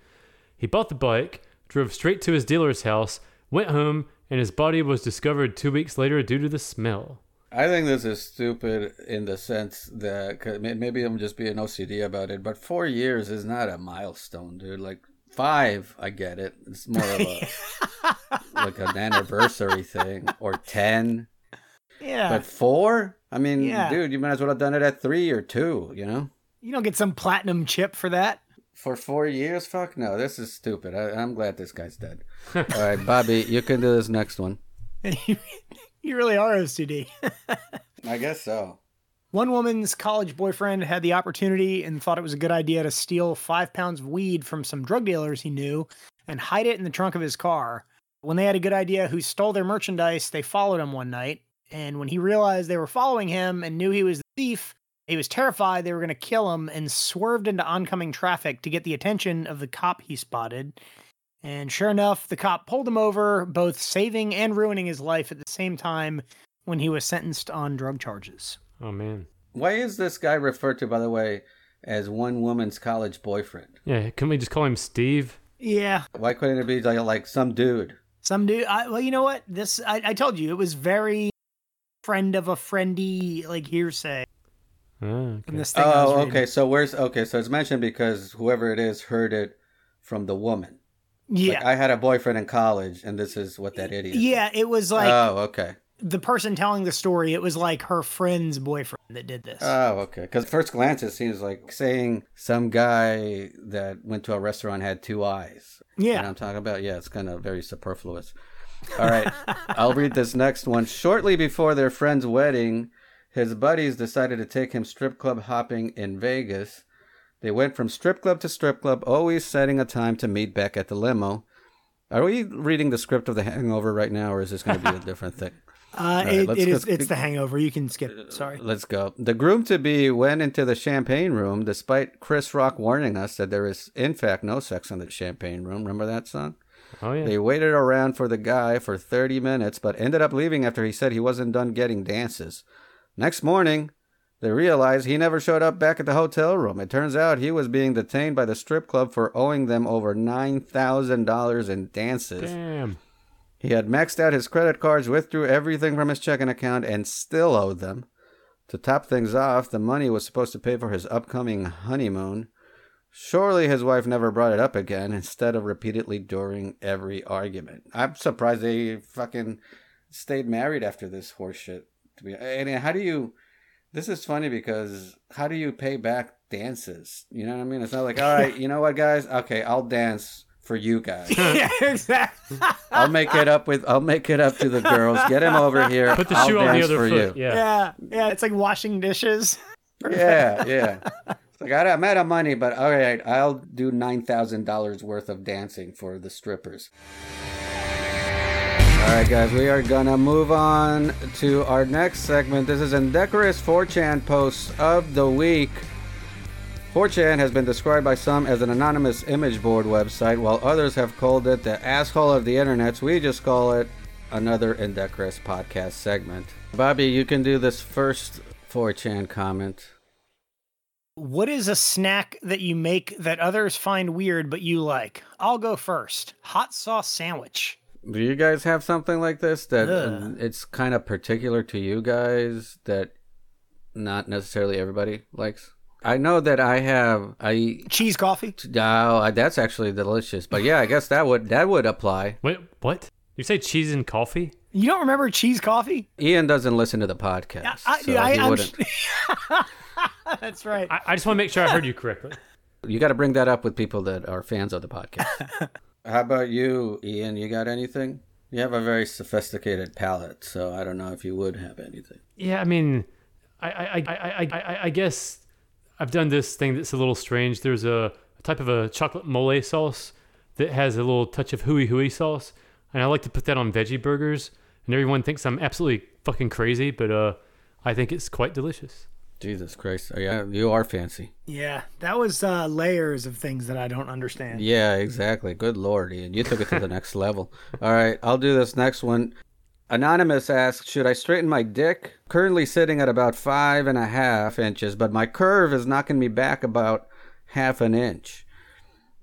He bought the bike, drove straight to his dealer's house, went home, and his body was discovered two weeks later due to the smell. I think this is stupid in the sense that maybe I'm just being OCD about it, but four years is not a milestone, dude. Like five, I get it. It's more of a like an anniversary thing, or ten. yeah. But four, I mean, Yeah. dude, you might as well have done it at three or two. You know, you don't get some platinum chip for that. for four years, fuck no, this is stupid. I, I'm glad this guy's dead. All right, Bobby, you can do this next one. you, really are OCD. I guess so. One woman's college boyfriend had the opportunity and thought it was a good idea to steal five pounds of weed from some drug dealers he knew and hide it in the trunk of his car. When they had a good idea who stole their merchandise, they followed him one night. And when he realized they were following him and knew he was the thief, he was terrified they were going to kill him and swerved into oncoming traffic to get the attention of the cop he spotted. And sure enough, the cop pulled him over, both saving and ruining his life at the same time when he was sentenced on drug charges. Oh man. Why is this guy referred to, by the way, as one woman's college boyfriend? Yeah, can we just call him Steve? Yeah, Why couldn't it be like, like some dude? some dude. I, well, you know what? This I, I told you it was very friend of a friendy like hearsay. Ah, In okay. this thing I was Oh, okay. So where's okay? So it's mentioned because whoever it is heard it from the woman. Yeah, Like, I had a boyfriend in college, and this is what that idiot. yeah. It was like oh, okay. the person telling the story. It was like her friend's boyfriend that did this. Oh, okay. Because first glance, it seems like saying some guy that went to a restaurant had two eyes. You know what yeah, I'm talking about? Yeah, it's kind of very superfluous. All right, I'll read this next one. Shortly before their friend's wedding, his buddies decided to take him strip club hopping in Vegas. They went from strip club to strip club, always setting a time to meet back at the limo. Are we reading the script of The Hangover right now, or is this going to be a different thing? uh, right, it, it is. It's the Hangover. You can skip. it. Sorry. Let's go. The groom to be went into the champagne room despite Chris Rock warning us that there is, in fact, no sex in the champagne room. Remember that song? Oh yeah. They waited around for the guy for 30 minutes, but ended up leaving after he said he wasn't done getting dances. Next morning, they realized he never showed up back at the hotel room. It turns out he was being detained by the strip club for owing them over $9,000 in dances. Damn. He had maxed out his credit cards, withdrew everything from his checking account, and still owed them. To top things off, the money was supposed to pay for his upcoming honeymoon. Surely his wife never brought it up again, instead of repeatedly during every argument. I'm surprised they fucking stayed married after this horseshit. To be, and how do you? This is funny because how do you pay back dances? You know what I mean? It's not like, all right, you know what, guys? Okay, I'll dance for you guys. yeah, exactly. I'll make it up with. I'll make it up to the girls. Get him over here. Put the I'll shoe on the other for foot. you. Yeah. Yeah, yeah. It's like washing dishes. Yeah, yeah. It's like I- I'm out of money, but all right, I'll do nine thousand dollars worth of dancing for the strippers. All right, guys, we are gonna move on to our next segment. This is indecorous 4chan posts of the week. 4chan has been described by some as an anonymous image board website, while others have called it the asshole of the internet. We just call it another indecorous podcast segment. Bobby, you can do this first 4chan comment. What is a snack that you make that others find weird but you like? I'll go first. Hot sauce sandwich. Do you guys have something like this that Ugh. uh, it's kind of particular to you guys that not necessarily everybody likes? I know that I have I Cheese coffee. oh, that's actually delicious. But yeah, I guess that would that would apply. Wait, what? You say cheese and coffee? You don't remember cheese coffee? Ian doesn't listen to the podcast, I, so I, he I'm- wouldn't. That's right. I, I just want to make sure I heard you correctly. You got to bring that up with people that are fans of the podcast. How about you, Ian? You got anything? You have a very sophisticated palate, so I don't know if you would have anything. Yeah, I mean, I, I, I, I, I, I guess I've done this thing that's a little strange. There's a, type of a chocolate mole sauce that has a little touch of hooey hooey sauce, and I like to put that on veggie burgers. And everyone thinks I'm absolutely fucking crazy, but uh, I think it's quite delicious. Jesus Christ! Oh, yeah, you are fancy. yeah, that was uh, layers of things that I don't understand. Yeah, exactly. Good lord, Ian. You took it to the next level. All right, I'll do this next one. Anonymous asks, should I straighten my dick? Currently sitting at about five and a half inches, but my curve is knocking me back about half an inch.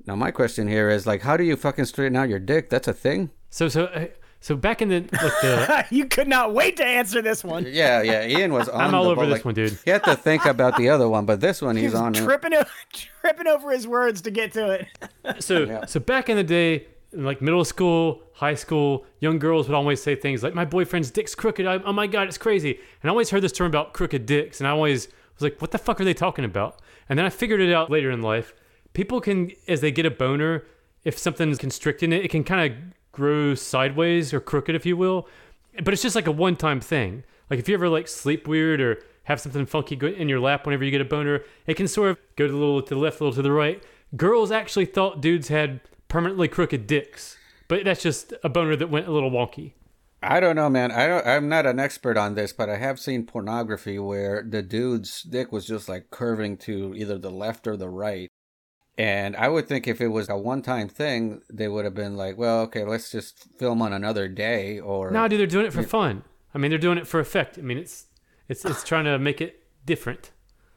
Now my question here is like, how do you fucking straighten out your dick? That's a thing? So, so, uh, so back in the like the, you could not wait to answer this one. Yeah, yeah. Ian was on I'm all the over ball, this like- one, dude. He had to think about the other one, but this one he's He's on. tripping, o- tripping over his words to get to it. So, so back in the day, in like middle school, high school, young girls would always say things like, "My boyfriend's dick's crooked." I, oh my god, it's crazy. And I always heard this term about crooked dicks, and I always was like, "What the fuck are they talking about?" And then I figured it out later in life. People can, as they get a boner, if something's constricting it, it can kind of grow sideways or crooked, if you will. But it's just like a one-time thing. Like if you ever like sleep weird or have something funky in your lap whenever you get a boner, it can sort of go to the little to the left, a little to the right. Girls actually thought dudes had permanently crooked dicks, but that's just a boner that went a little wonky. I don't know, man. I don't. I'm not an expert on this, but I have seen pornography where the dude's dick was just like curving to either the left or the right. And I would think if it was a one-time thing, they would have been like, "Well, okay, let's just film on another day." Or No, dude, they're doing it for fun. I mean, they're doing it for effect. I mean, it's it's it's trying to make it different.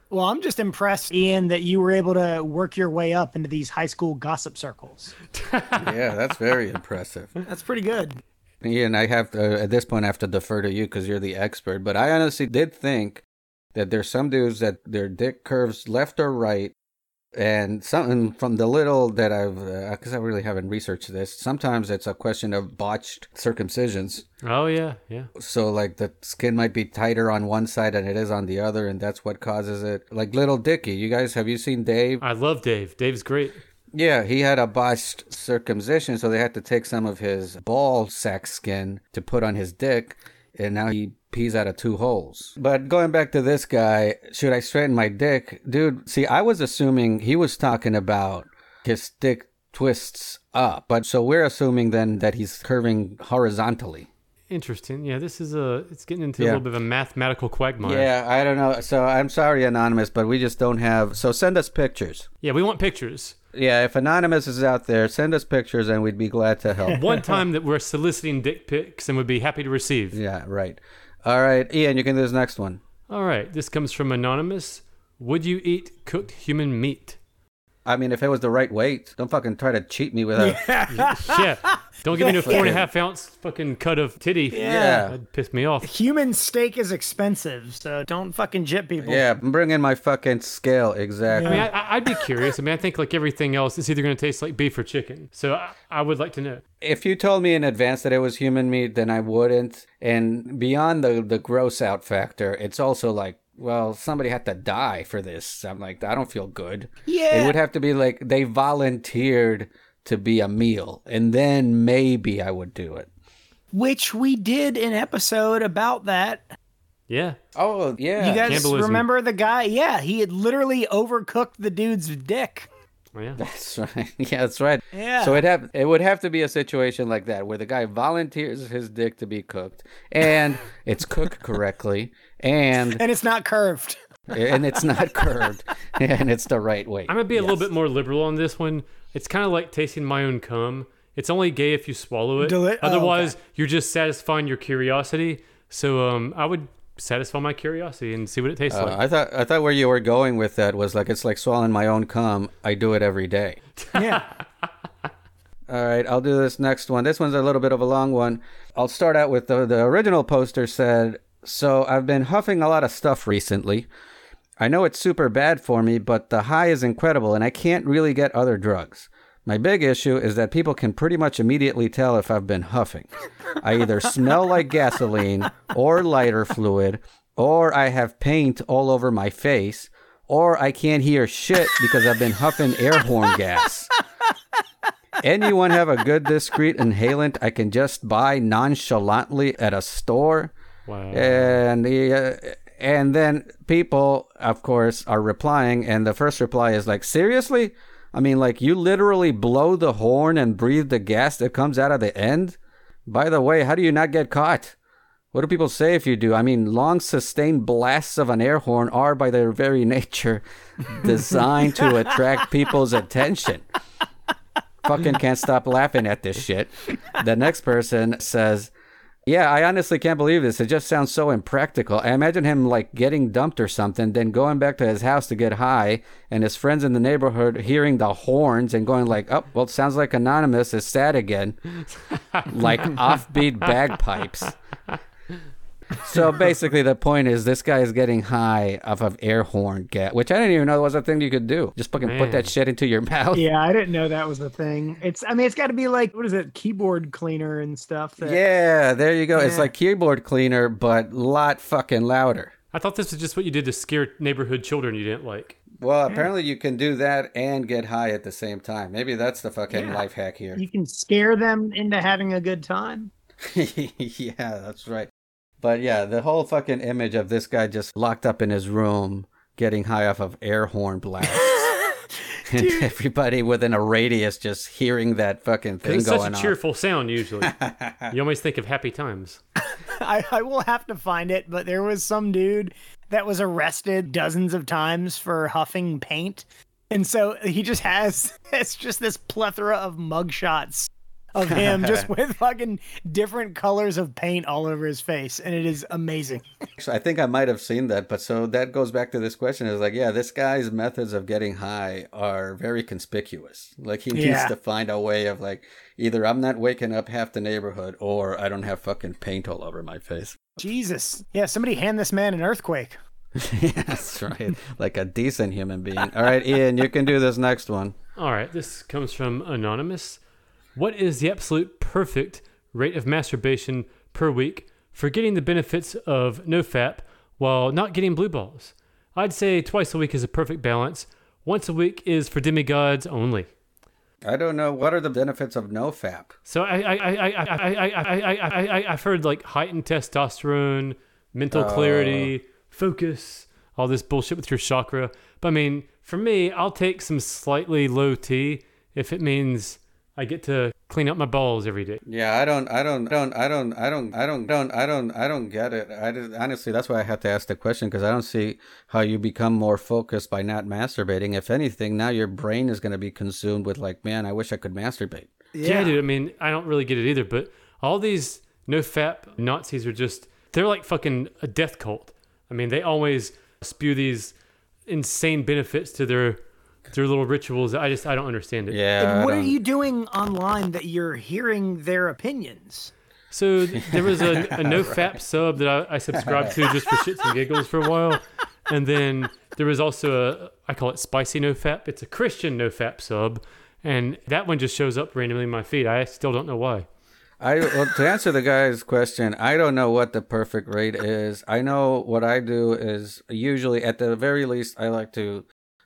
Well, I'm just impressed, Ian, that you were able to work your way up into these high school gossip circles. yeah, that's very impressive. That's pretty good. Ian, I have to, at this point I have to defer to you because you're the expert. But I honestly did think that there's some dudes that their dick curves left or right, and something from the little that I've, uh, because I really haven't researched this. Sometimes it's a question of botched circumcisions. Oh yeah, yeah. So like the skin might be tighter on one side than it is on the other, and that's what causes it. Like Lil Dicky, you guys have you seen Dave? I love Dave. Dave's great. Yeah, he had a botched circumcision, so they had to take some of his ball sack skin to put on his dick, and now he pees out of two holes. But going back to this guy, should I straighten my dick? Dude, see, I was assuming he was talking about his dick twists up, but so we're assuming then that he's curving horizontally. Interesting. Yeah, this is a. It's getting into a little bit of a mathematical quagmire. Yeah, I don't know. So I'm sorry, Anonymous, but we just don't have. So send us pictures. Yeah, we want pictures. Yeah, if Anonymous is out there, send us pictures and we'd be glad to help. One time that we're soliciting dick pics and we'd be happy to receive. Yeah, right. All right, Ian, you can do this next one. All right, this comes from Anonymous. Would you eat cooked human meat? I mean, if it was the right weight, don't fucking try to cheat me with a. yeah. Don't give me no four and a half ounce fucking cut of titty. Yeah. That'd piss me off. Human steak is expensive, so don't fucking jip people. Yeah, bring in my fucking scale. Exactly. I mean, I- I, I'd be curious. I mean, I think like everything else, it's either going to taste like beef or chicken. So I, I would like to know. If you told me in advance that it was human meat, then I wouldn't. And beyond the the gross out factor, it's also like, well, somebody had to die for this. I'm like, I don't feel good. Yeah. It would have to be like they volunteered to be a meal, and then maybe I would do it. Which we did an episode about that. Yeah. Oh yeah, You guys Cannibalism. remember the guy? Yeah, he had literally overcooked the dude's dick. Oh, yeah. That's right. Yeah, that's right. Yeah. So it have it would have to be a situation like that where the guy volunteers his dick to be cooked, and it's cooked correctly, and And it's not curved. and it's not curved, and it's the right way. I'm gonna be a little bit more liberal on this one. It's kind of like tasting my own cum. It's only gay if you swallow it. Deli- oh, Otherwise, you're just satisfying your curiosity. So, um, I would satisfy my curiosity and see what it tastes Uh, like. I thought I thought where you were going with that was like it's like swallowing my own cum. I do it every day. Yeah. All right, I'll do this next one. This one's a little bit of a long one. I'll start out with the the original poster said, "So I've been huffing a lot of stuff recently. I know it's super bad for me, but the high is incredible and I can't really get other drugs. My big issue is that people can pretty much immediately tell if I've been huffing. I either smell like gasoline or lighter fluid, or I have paint all over my face, or I can't hear shit because I've been huffing air horn gas." Anyone have a good discreet inhalant I can just buy nonchalantly at a store? wow. And uh, and then people, of course, are replying, and the first reply is like, "Seriously? I mean, like you literally blow the horn and breathe the gas that comes out of the end? By the way, how do you not get caught?" What do people say if you do? I mean, long sustained blasts of an air horn are, by their very nature, designed to attract people's attention fucking can't stop laughing at this shit. The next person says, Yeah, I honestly can't believe this. It just sounds so impractical. I imagine him like getting dumped or something, then going back to his house to get high, and his friends in the neighborhood hearing the horns and going like, Oh, well, it sounds like Anonymous is sad again. like offbeat bagpipes. So basically, the point is this guy is getting high off of air horn gas, which I didn't even know was a thing you could do. Just fucking put that shit into your mouth. Yeah, I didn't know that was a thing. It's I mean it's gotta be like what is it, keyboard cleaner and stuff that Yeah, there you go. It's like keyboard cleaner, but a lot fucking louder. I thought this was just what you did to scare neighborhood children you didn't like. Well, apparently you can do that and get high at the same time. Maybe that's the fucking Yeah. life hack here. you can scare them into having a good time. yeah, that's right. But yeah, the whole fucking image of this guy just locked up in his room, getting high off of air horn blasts. and everybody within a radius just hearing that fucking thing it's such a on. cheerful sound usually. you always think of happy times. I, I will have to find it, but there was some dude that was arrested dozens of times for huffing paint. And so he just has it's just this plethora of mugshots of him just with fucking different colors of paint all over his face. And it is amazing. So I think I might have seen that, but so that goes back to this question: is like, yeah, this guy's methods of getting high are very conspicuous. Like he needs Yeah. to find a way of like, either I'm not waking up half the neighborhood, or I don't have fucking paint all over my face. Jesus. Yeah, somebody hand this man an earthquake. yeah, that's right. Like a decent human being. All right, Ian, you can do this next one. All right, this comes from Anonymous. What is the absolute perfect rate of masturbation per week for getting the benefits of nofap while not getting blue balls? I'd say twice a week is a perfect balance. Once a week is for demigods only. I don't know. What are the benefits of nofap? So I I I I I I I, I I've heard like heightened testosterone, mental clarity, focus, all this bullshit with your chakra. But I mean, for me, I'll take some slightly low T if it means I get to clean up my balls every day. Yeah, I don't, I don't, don't, I don't, I don't, I don't, don't, I don't, I don't get it. I just, honestly, that's why I had to ask the question because I don't see how you become more focused by not masturbating. If anything, now your brain is going to be consumed with like, man, I wish I could masturbate. Yeah. dude. I mean, I don't really get it either. But all these no fap Nazis are just, they're like fucking a death cult. I mean, they always spew these insane benefits to their their little rituals. I just, I don't understand it. Yeah. And what are you doing online that you're hearing their opinions? So there was a, a no fap sub that I, I subscribed to just for shits and giggles for a while, and then there was also a I call it spicy no fap. It's a Christian no fap sub, and that one just shows up randomly in my feed. I still don't know why. I well, to answer the guy's question, I don't know what the perfect rate is. I know what I do is usually at the very least I like to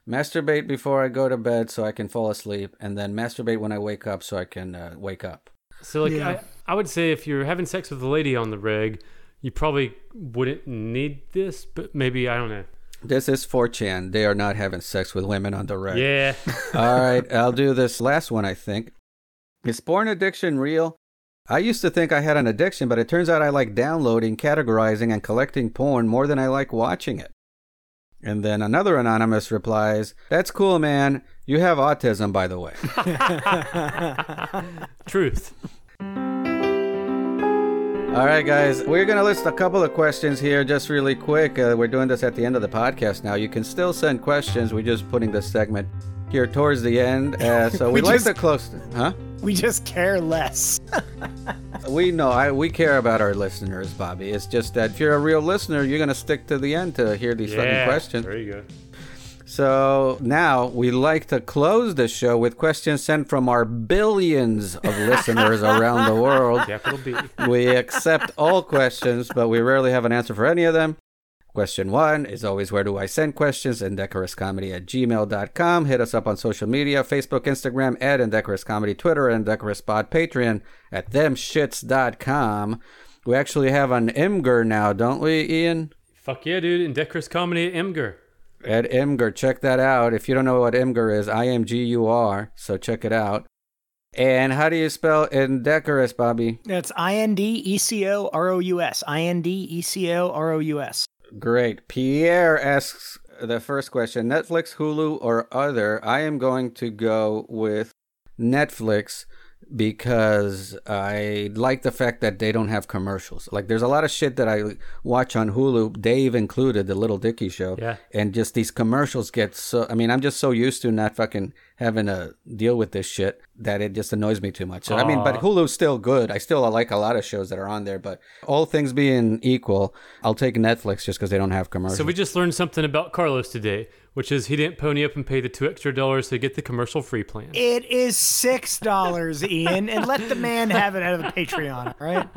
masturbate before I go to bed so I can fall asleep, and then masturbate when I wake up so I can uh, wake up. So like Yeah. I, I would say if you're having sex with a lady on the rig, you probably wouldn't need this, but maybe I don't know. This is 4chan. They are not having sex with women on the rig. Yeah. All right, I'll do this last one, I think. Is porn addiction real? I used to think I had an addiction, but it turns out I like downloading, categorizing, and collecting porn more than I like watching it. And then another anonymous replies, That's cool, man. You have autism, by the way. Truth. All right, guys, we're going to list a couple of questions here just really quick. Uh, we're doing this at the end of the podcast now. You can still send questions. We're just putting this segment here towards the end. Uh, so We we'd like just- to close. Huh? We just care less. We know I, we care about our listeners, Bobby. It's just that if you're a real listener, you're going to stick to the end to hear these fucking Yeah. questions. There you go. So now we like to close the show with questions sent from our billions of listeners around the world. Capital B. We accept all questions, but we rarely have an answer for any of them. Question one is always where do I send questions? Indecorouscomedy at gmail.com. Hit us up on social media Facebook, Instagram at Indecorous Comedy, Twitter, and Indecorous Pod, Patreon at themshits.com. We actually have an Imgur now, don't we, Ian? Fuck yeah, dude. Indecorous comedy at Imgur. At Imgur. Check that out. If you don't know what Imgur is, I M G U R. So check it out. And how do you spell indecorous, Bobby? That's I N D E C O R O U S. I N D E C O R O U S. Great. Pierre asks the first question Netflix, Hulu, or other? I am going to go with Netflix because I like the fact that they don't have commercials. Like, there's a lot of shit that I watch on Hulu, Dave included, the Lil Dicky show. Yeah. And just these commercials get so. I mean, I'm just so used to not fucking having to deal with this shit that it just annoys me too much. So, I mean, but Hulu's still good. I still like a lot of shows that are on there, but all things being equal, I'll take Netflix just because they don't have commercials. So we just learned something about Carlos today, which is he didn't pony up and pay the two extra dollars to get the commercial free plan. It is six dollars, Ian, and let the man have it out of the Patreon, right?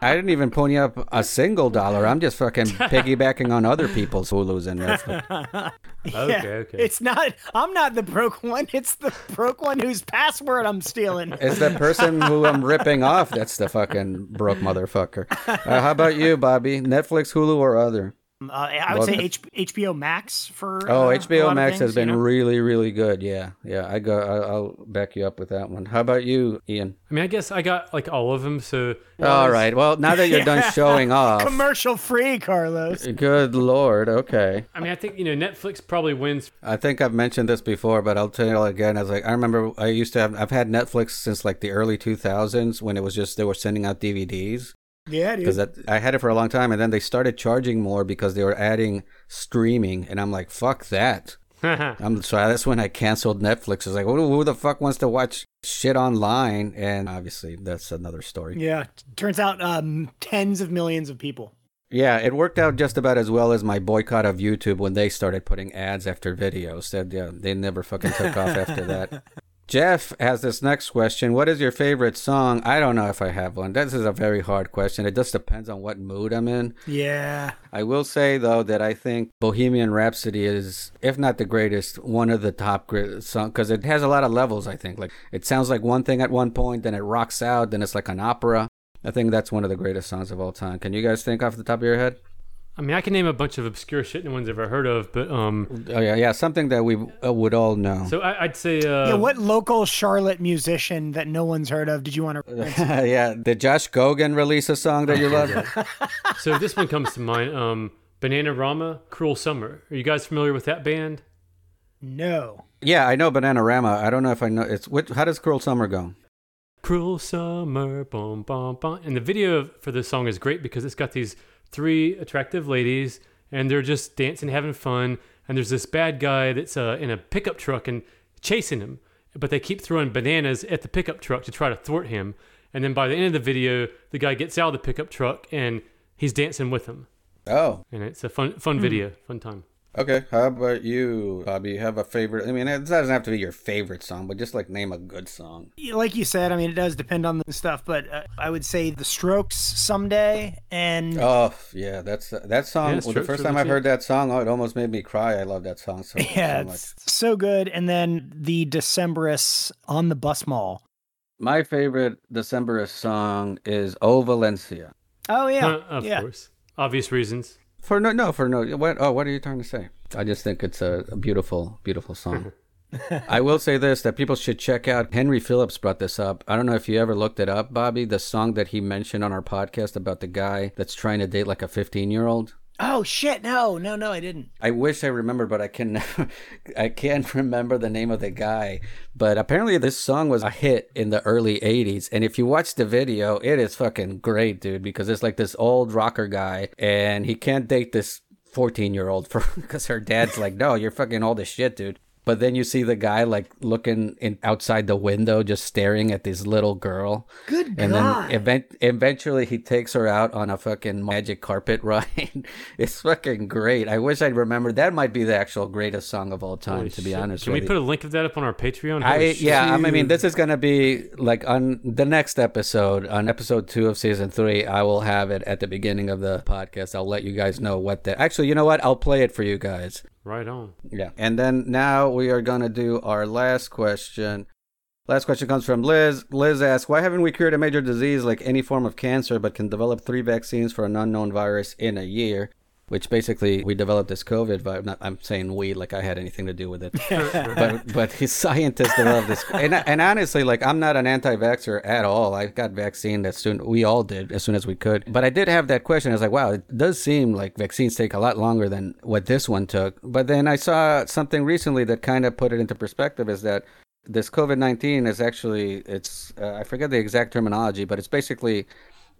I didn't even pony up a single dollar. I'm just fucking piggybacking on other people's Hulu's and Netflix. Okay, okay. It's not I'm not the broke one, it's the broke one whose password I'm stealing. It's the person who I'm ripping off that's the fucking broke motherfucker. Uh, how about you, Bobby? Netflix, Hulu, or other? Uh, I would Well, say H- HBO Max for Oh, uh, a lot HBO Max things, has you been know? really, really good. Yeah, yeah. I go. I- I'll back you up with that one. How about you, Ian? I mean, I guess I got like all of them. So All right. Well, now that you're done showing off, commercial free, Carlos. good lord. Okay. I mean, I think you know Netflix probably wins. I think I've mentioned this before, but I'll tell you again. I was like, I remember I used to have. I've had Netflix since like the early 2000s when it was just they were sending out DVDs Yeah, because that I had it for a long time, and then they started charging more because they were adding streaming, and I'm like, fuck that. I'm so that's when I canceled Netflix. I was like, who, who the fuck wants to watch shit online? And obviously, that's another story. Yeah, turns out um, tens of millions of people. Yeah, it worked out just about as well as my boycott of YouTube when they started putting ads after videos. Said yeah, they never fucking took off after that. Jeff has this next question. What is your favorite song? I don't know if I have one. This is a very hard question. It just depends on what mood I'm in. Yeah, I will say though that I think Bohemian Rhapsody is, if not the greatest, one of the top songs because it has a lot of levels. I think like it sounds like one thing at one point, then it rocks out, then it's like an opera. I think that's one of the greatest songs of all time. Can you guys think off the top of your head? I mean, I can name a bunch of obscure shit no one's ever heard of, but um, Oh yeah, yeah, something that we uh, would all know. so I, I'd say uh, yeah. What local Charlotte musician that no one's heard of did you want to? yeah, did Josh Gogan release a song that you love? So this one comes to mind. Um, Bananarama, Cruel Summer. Are you guys familiar with that band? No. yeah, I know Bananarama. I don't know if I know it's. What, how does Cruel Summer go? Cruel Summer, boom, boom, boom. And the video for this song is great because it's got these three attractive ladies and they're just dancing, having fun. And there's this bad guy that's uh, in a pickup truck and chasing him. But they keep throwing bananas at the pickup truck to try to thwart him. And then by the end of the video, the guy gets out of the pickup truck and he's dancing with them. Oh, And it's a fun, fun video, fun time. Okay, how about you, Bobby? You have a favorite? I mean, it doesn't have to be your favorite song, but just like name a good song. Like you said, I mean, it does depend on the stuff, but uh, I would say The Strokes someday, and oh yeah, that's that song. Yeah, well, the first time I heard that song, oh, it almost made me cry. I love that song so yeah, so it's so good. And then the Decemberists on the bus mall. My favorite Decemberist song is "Oh Valencia." Oh yeah, uh, of yeah. course, obvious reasons. For no, no, for no. What? Oh, what are you trying to say? I just think it's a, a beautiful, beautiful song. I will say this: that people should check out. Henry Phillips brought this up. I don't know if you ever looked it up, Bobby. The song that he mentioned on our podcast about the guy that's trying to date like a fifteen-year-old. Oh shit! No, no, no, I didn't. I wish I remembered, but I can. I can't remember the name of the guy. But apparently, this song was a hit in the early '80s, and if you watch the video, it is fucking great, dude. Because it's like this old rocker guy, and he can't date this 14 year old because her dad's like, no, you're fucking old as shit, dude. But then you see the guy like looking in outside the window, just staring at this little girl. Good and God. then event- eventually he takes her out on a fucking magic carpet ride. it's fucking great. I wish I'd remember. That might be the actual greatest song of all time, Holy to be shit. honest. Can we put a link of that up on our Patreon? I yeah. I mean, this is gonna be like on the next episode, on episode two of season three. I will have it at the beginning of the podcast. I'll let you guys know what the. Actually, you know what? I'll play it for you guys. Right on. Yeah. And then now we are going to do our last question. Last question comes from Liz. Liz asks, Why haven't we cured a major disease like any form of cancer but can develop three vaccines for an unknown virus in a year? Which basically we developed this COVID virus. Not, I'm saying we like I had anything to do with it, but but his scientists developed this. And, and honestly, like I'm not an anti-vaxxer at all. I got vaccine as soon we all did as soon as we could. But I did have that question. I was like, wow, it does seem like vaccines take a lot longer than what this one took. But then I saw something recently that kind of put it into perspective. Is that this COVID nineteen is actually it's uh, I forget the exact terminology, but it's basically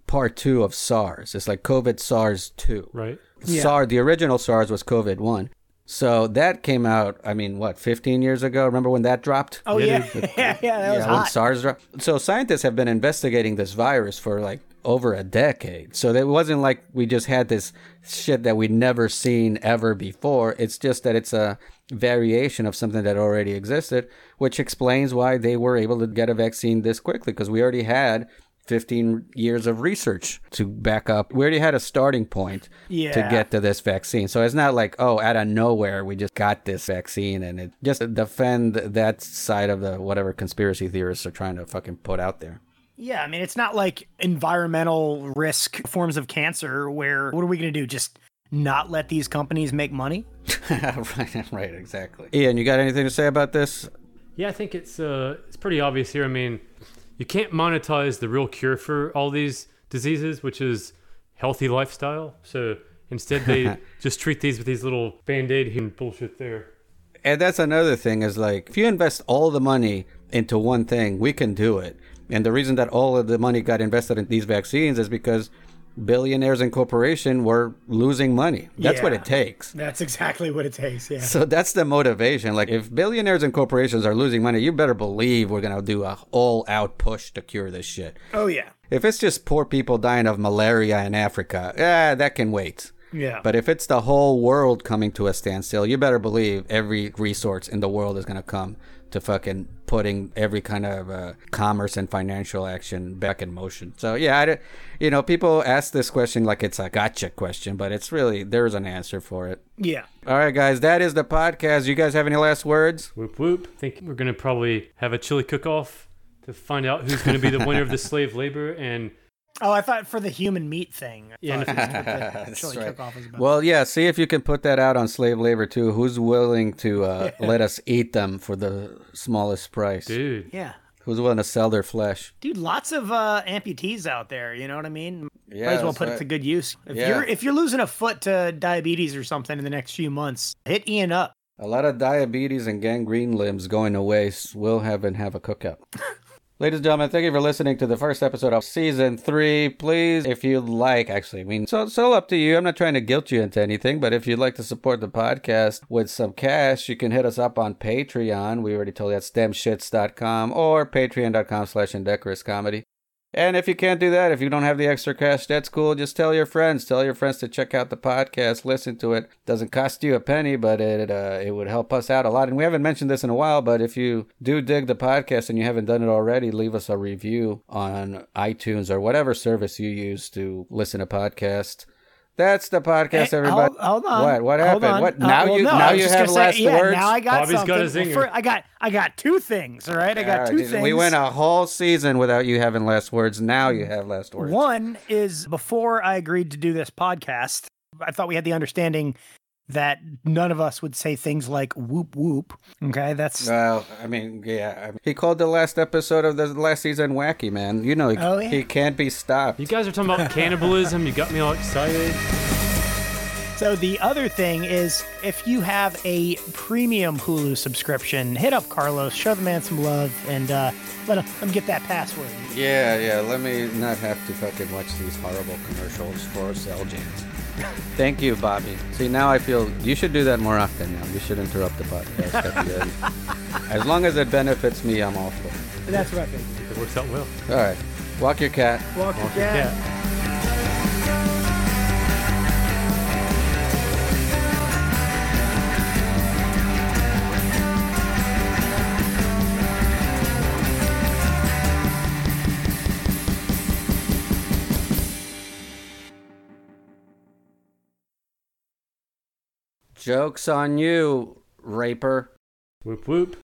part two of SARS. It's like COVID SARS two. Right. Yeah. SARS, the original SARS was COVID one. So that came out, I mean, what, 15 years ago? Remember when that dropped? Oh, yeah. yeah, yeah, yeah, that was yeah, hot. SARS dropped. So scientists have been investigating this virus for like over a decade. So it wasn't like we just had this shit that we'd never seen ever before. It's just that it's a variation of something that already existed, which explains why they were able to get a vaccine this quickly because we already had 15 years of research to back up. We already had a starting point yeah. to get to this vaccine. So it's not like, oh, out of nowhere, we just got this vaccine and it just defend that side of the whatever conspiracy theorists are trying to fucking put out there. Yeah, I mean, it's not like environmental risk forms of cancer where what are we going to do? Just not let these companies make money? right, right, exactly. Ian, you got anything to say about this? Yeah, I think it's uh, it's pretty obvious here. I mean, you can't monetize the real cure for all these diseases, which is healthy lifestyle. So instead, they just treat these with these little band aid and bullshit there. And that's another thing is like, if you invest all the money into one thing, we can do it. And the reason that all of the money got invested in these vaccines is because billionaires and corporation were losing money. That's yeah, what it takes. That's exactly what it takes. Yeah. So that's the motivation. Like if billionaires and corporations are losing money, you better believe we're gonna do a all out push to cure this shit. Oh yeah. If it's just poor people dying of malaria in Africa, yeah, that can wait. Yeah. But if it's the whole world coming to a standstill, you better believe every resource in the world is gonna come to fucking putting every kind of uh, commerce and financial action back in motion. So yeah, I, you know, people ask this question like it's a gotcha question, but it's really there's an answer for it. Yeah. All right, guys, that is the podcast. You guys have any last words? Whoop whoop. I think we're gonna probably have a chili cook-off to find out who's gonna be the winner of the slave labor and Oh, I thought for the human meat thing. Yeah, that's right. Well, yeah. See if you can put that out on slave labor too. Who's willing to uh, let us eat them for the smallest price, dude? Yeah. Who's willing to sell their flesh, dude? Lots of uh, amputees out there. You know what I mean? Yeah, Might as well put right. it to good use. If yeah. you're if you're losing a foot to diabetes or something in the next few months, hit Ian up. A lot of diabetes and gangrene limbs going to waste. We'll have and have a cookout. Ladies and gentlemen, thank you for listening to the first episode of season three. Please, if you'd like, actually, I mean, so it's all up to you. I'm not trying to guilt you into anything, but if you'd like to support the podcast with some cash, you can hit us up on Patreon. We already told you that's stemshits.com or patreon.com slash indecorous comedy. And if you can't do that, if you don't have the extra cash, that's cool. Just tell your friends. Tell your friends to check out the podcast, listen to it. Doesn't cost you a penny, but it uh, it would help us out a lot. And we haven't mentioned this in a while, but if you do dig the podcast and you haven't done it already, leave us a review on iTunes or whatever service you use to listen to podcasts. That's the podcast, Hey, everybody. hold, hold on. What? What Hold happened? on. What? Uh, Now well, you no, now you have gonna last say, yeah, words. Now I got Bobby's got a something. zinger. For- I got I got two things. All right, I got All two right, things. We went a whole season without you having last words. Now you have last words. One is before I agreed to do this podcast, I thought we had the understanding that none of us would say things like whoop whoop. Okay, that's Well, I mean, yeah. I mean, he called the last episode of the last season wacky, man. You know, he, Oh, yeah. he can't be stopped. You guys are talking about cannibalism. You got me all excited. so. The other thing is if you have a premium Hulu subscription, hit up Carlos, show the man some love, and uh, let him, let him get that password. Yeah, yeah. Let me not have to fucking watch these horrible commercials for cell jams. Thank you, Bobby. See, now I feel you should do that more often. Now you should interrupt the podcast at the end. As long as it benefits me, I'm all for it. That's what I think. It works out well. All right, walk your cat. Walk your Walk your cat. cat. Jokes on you, raper. Whoop whoop.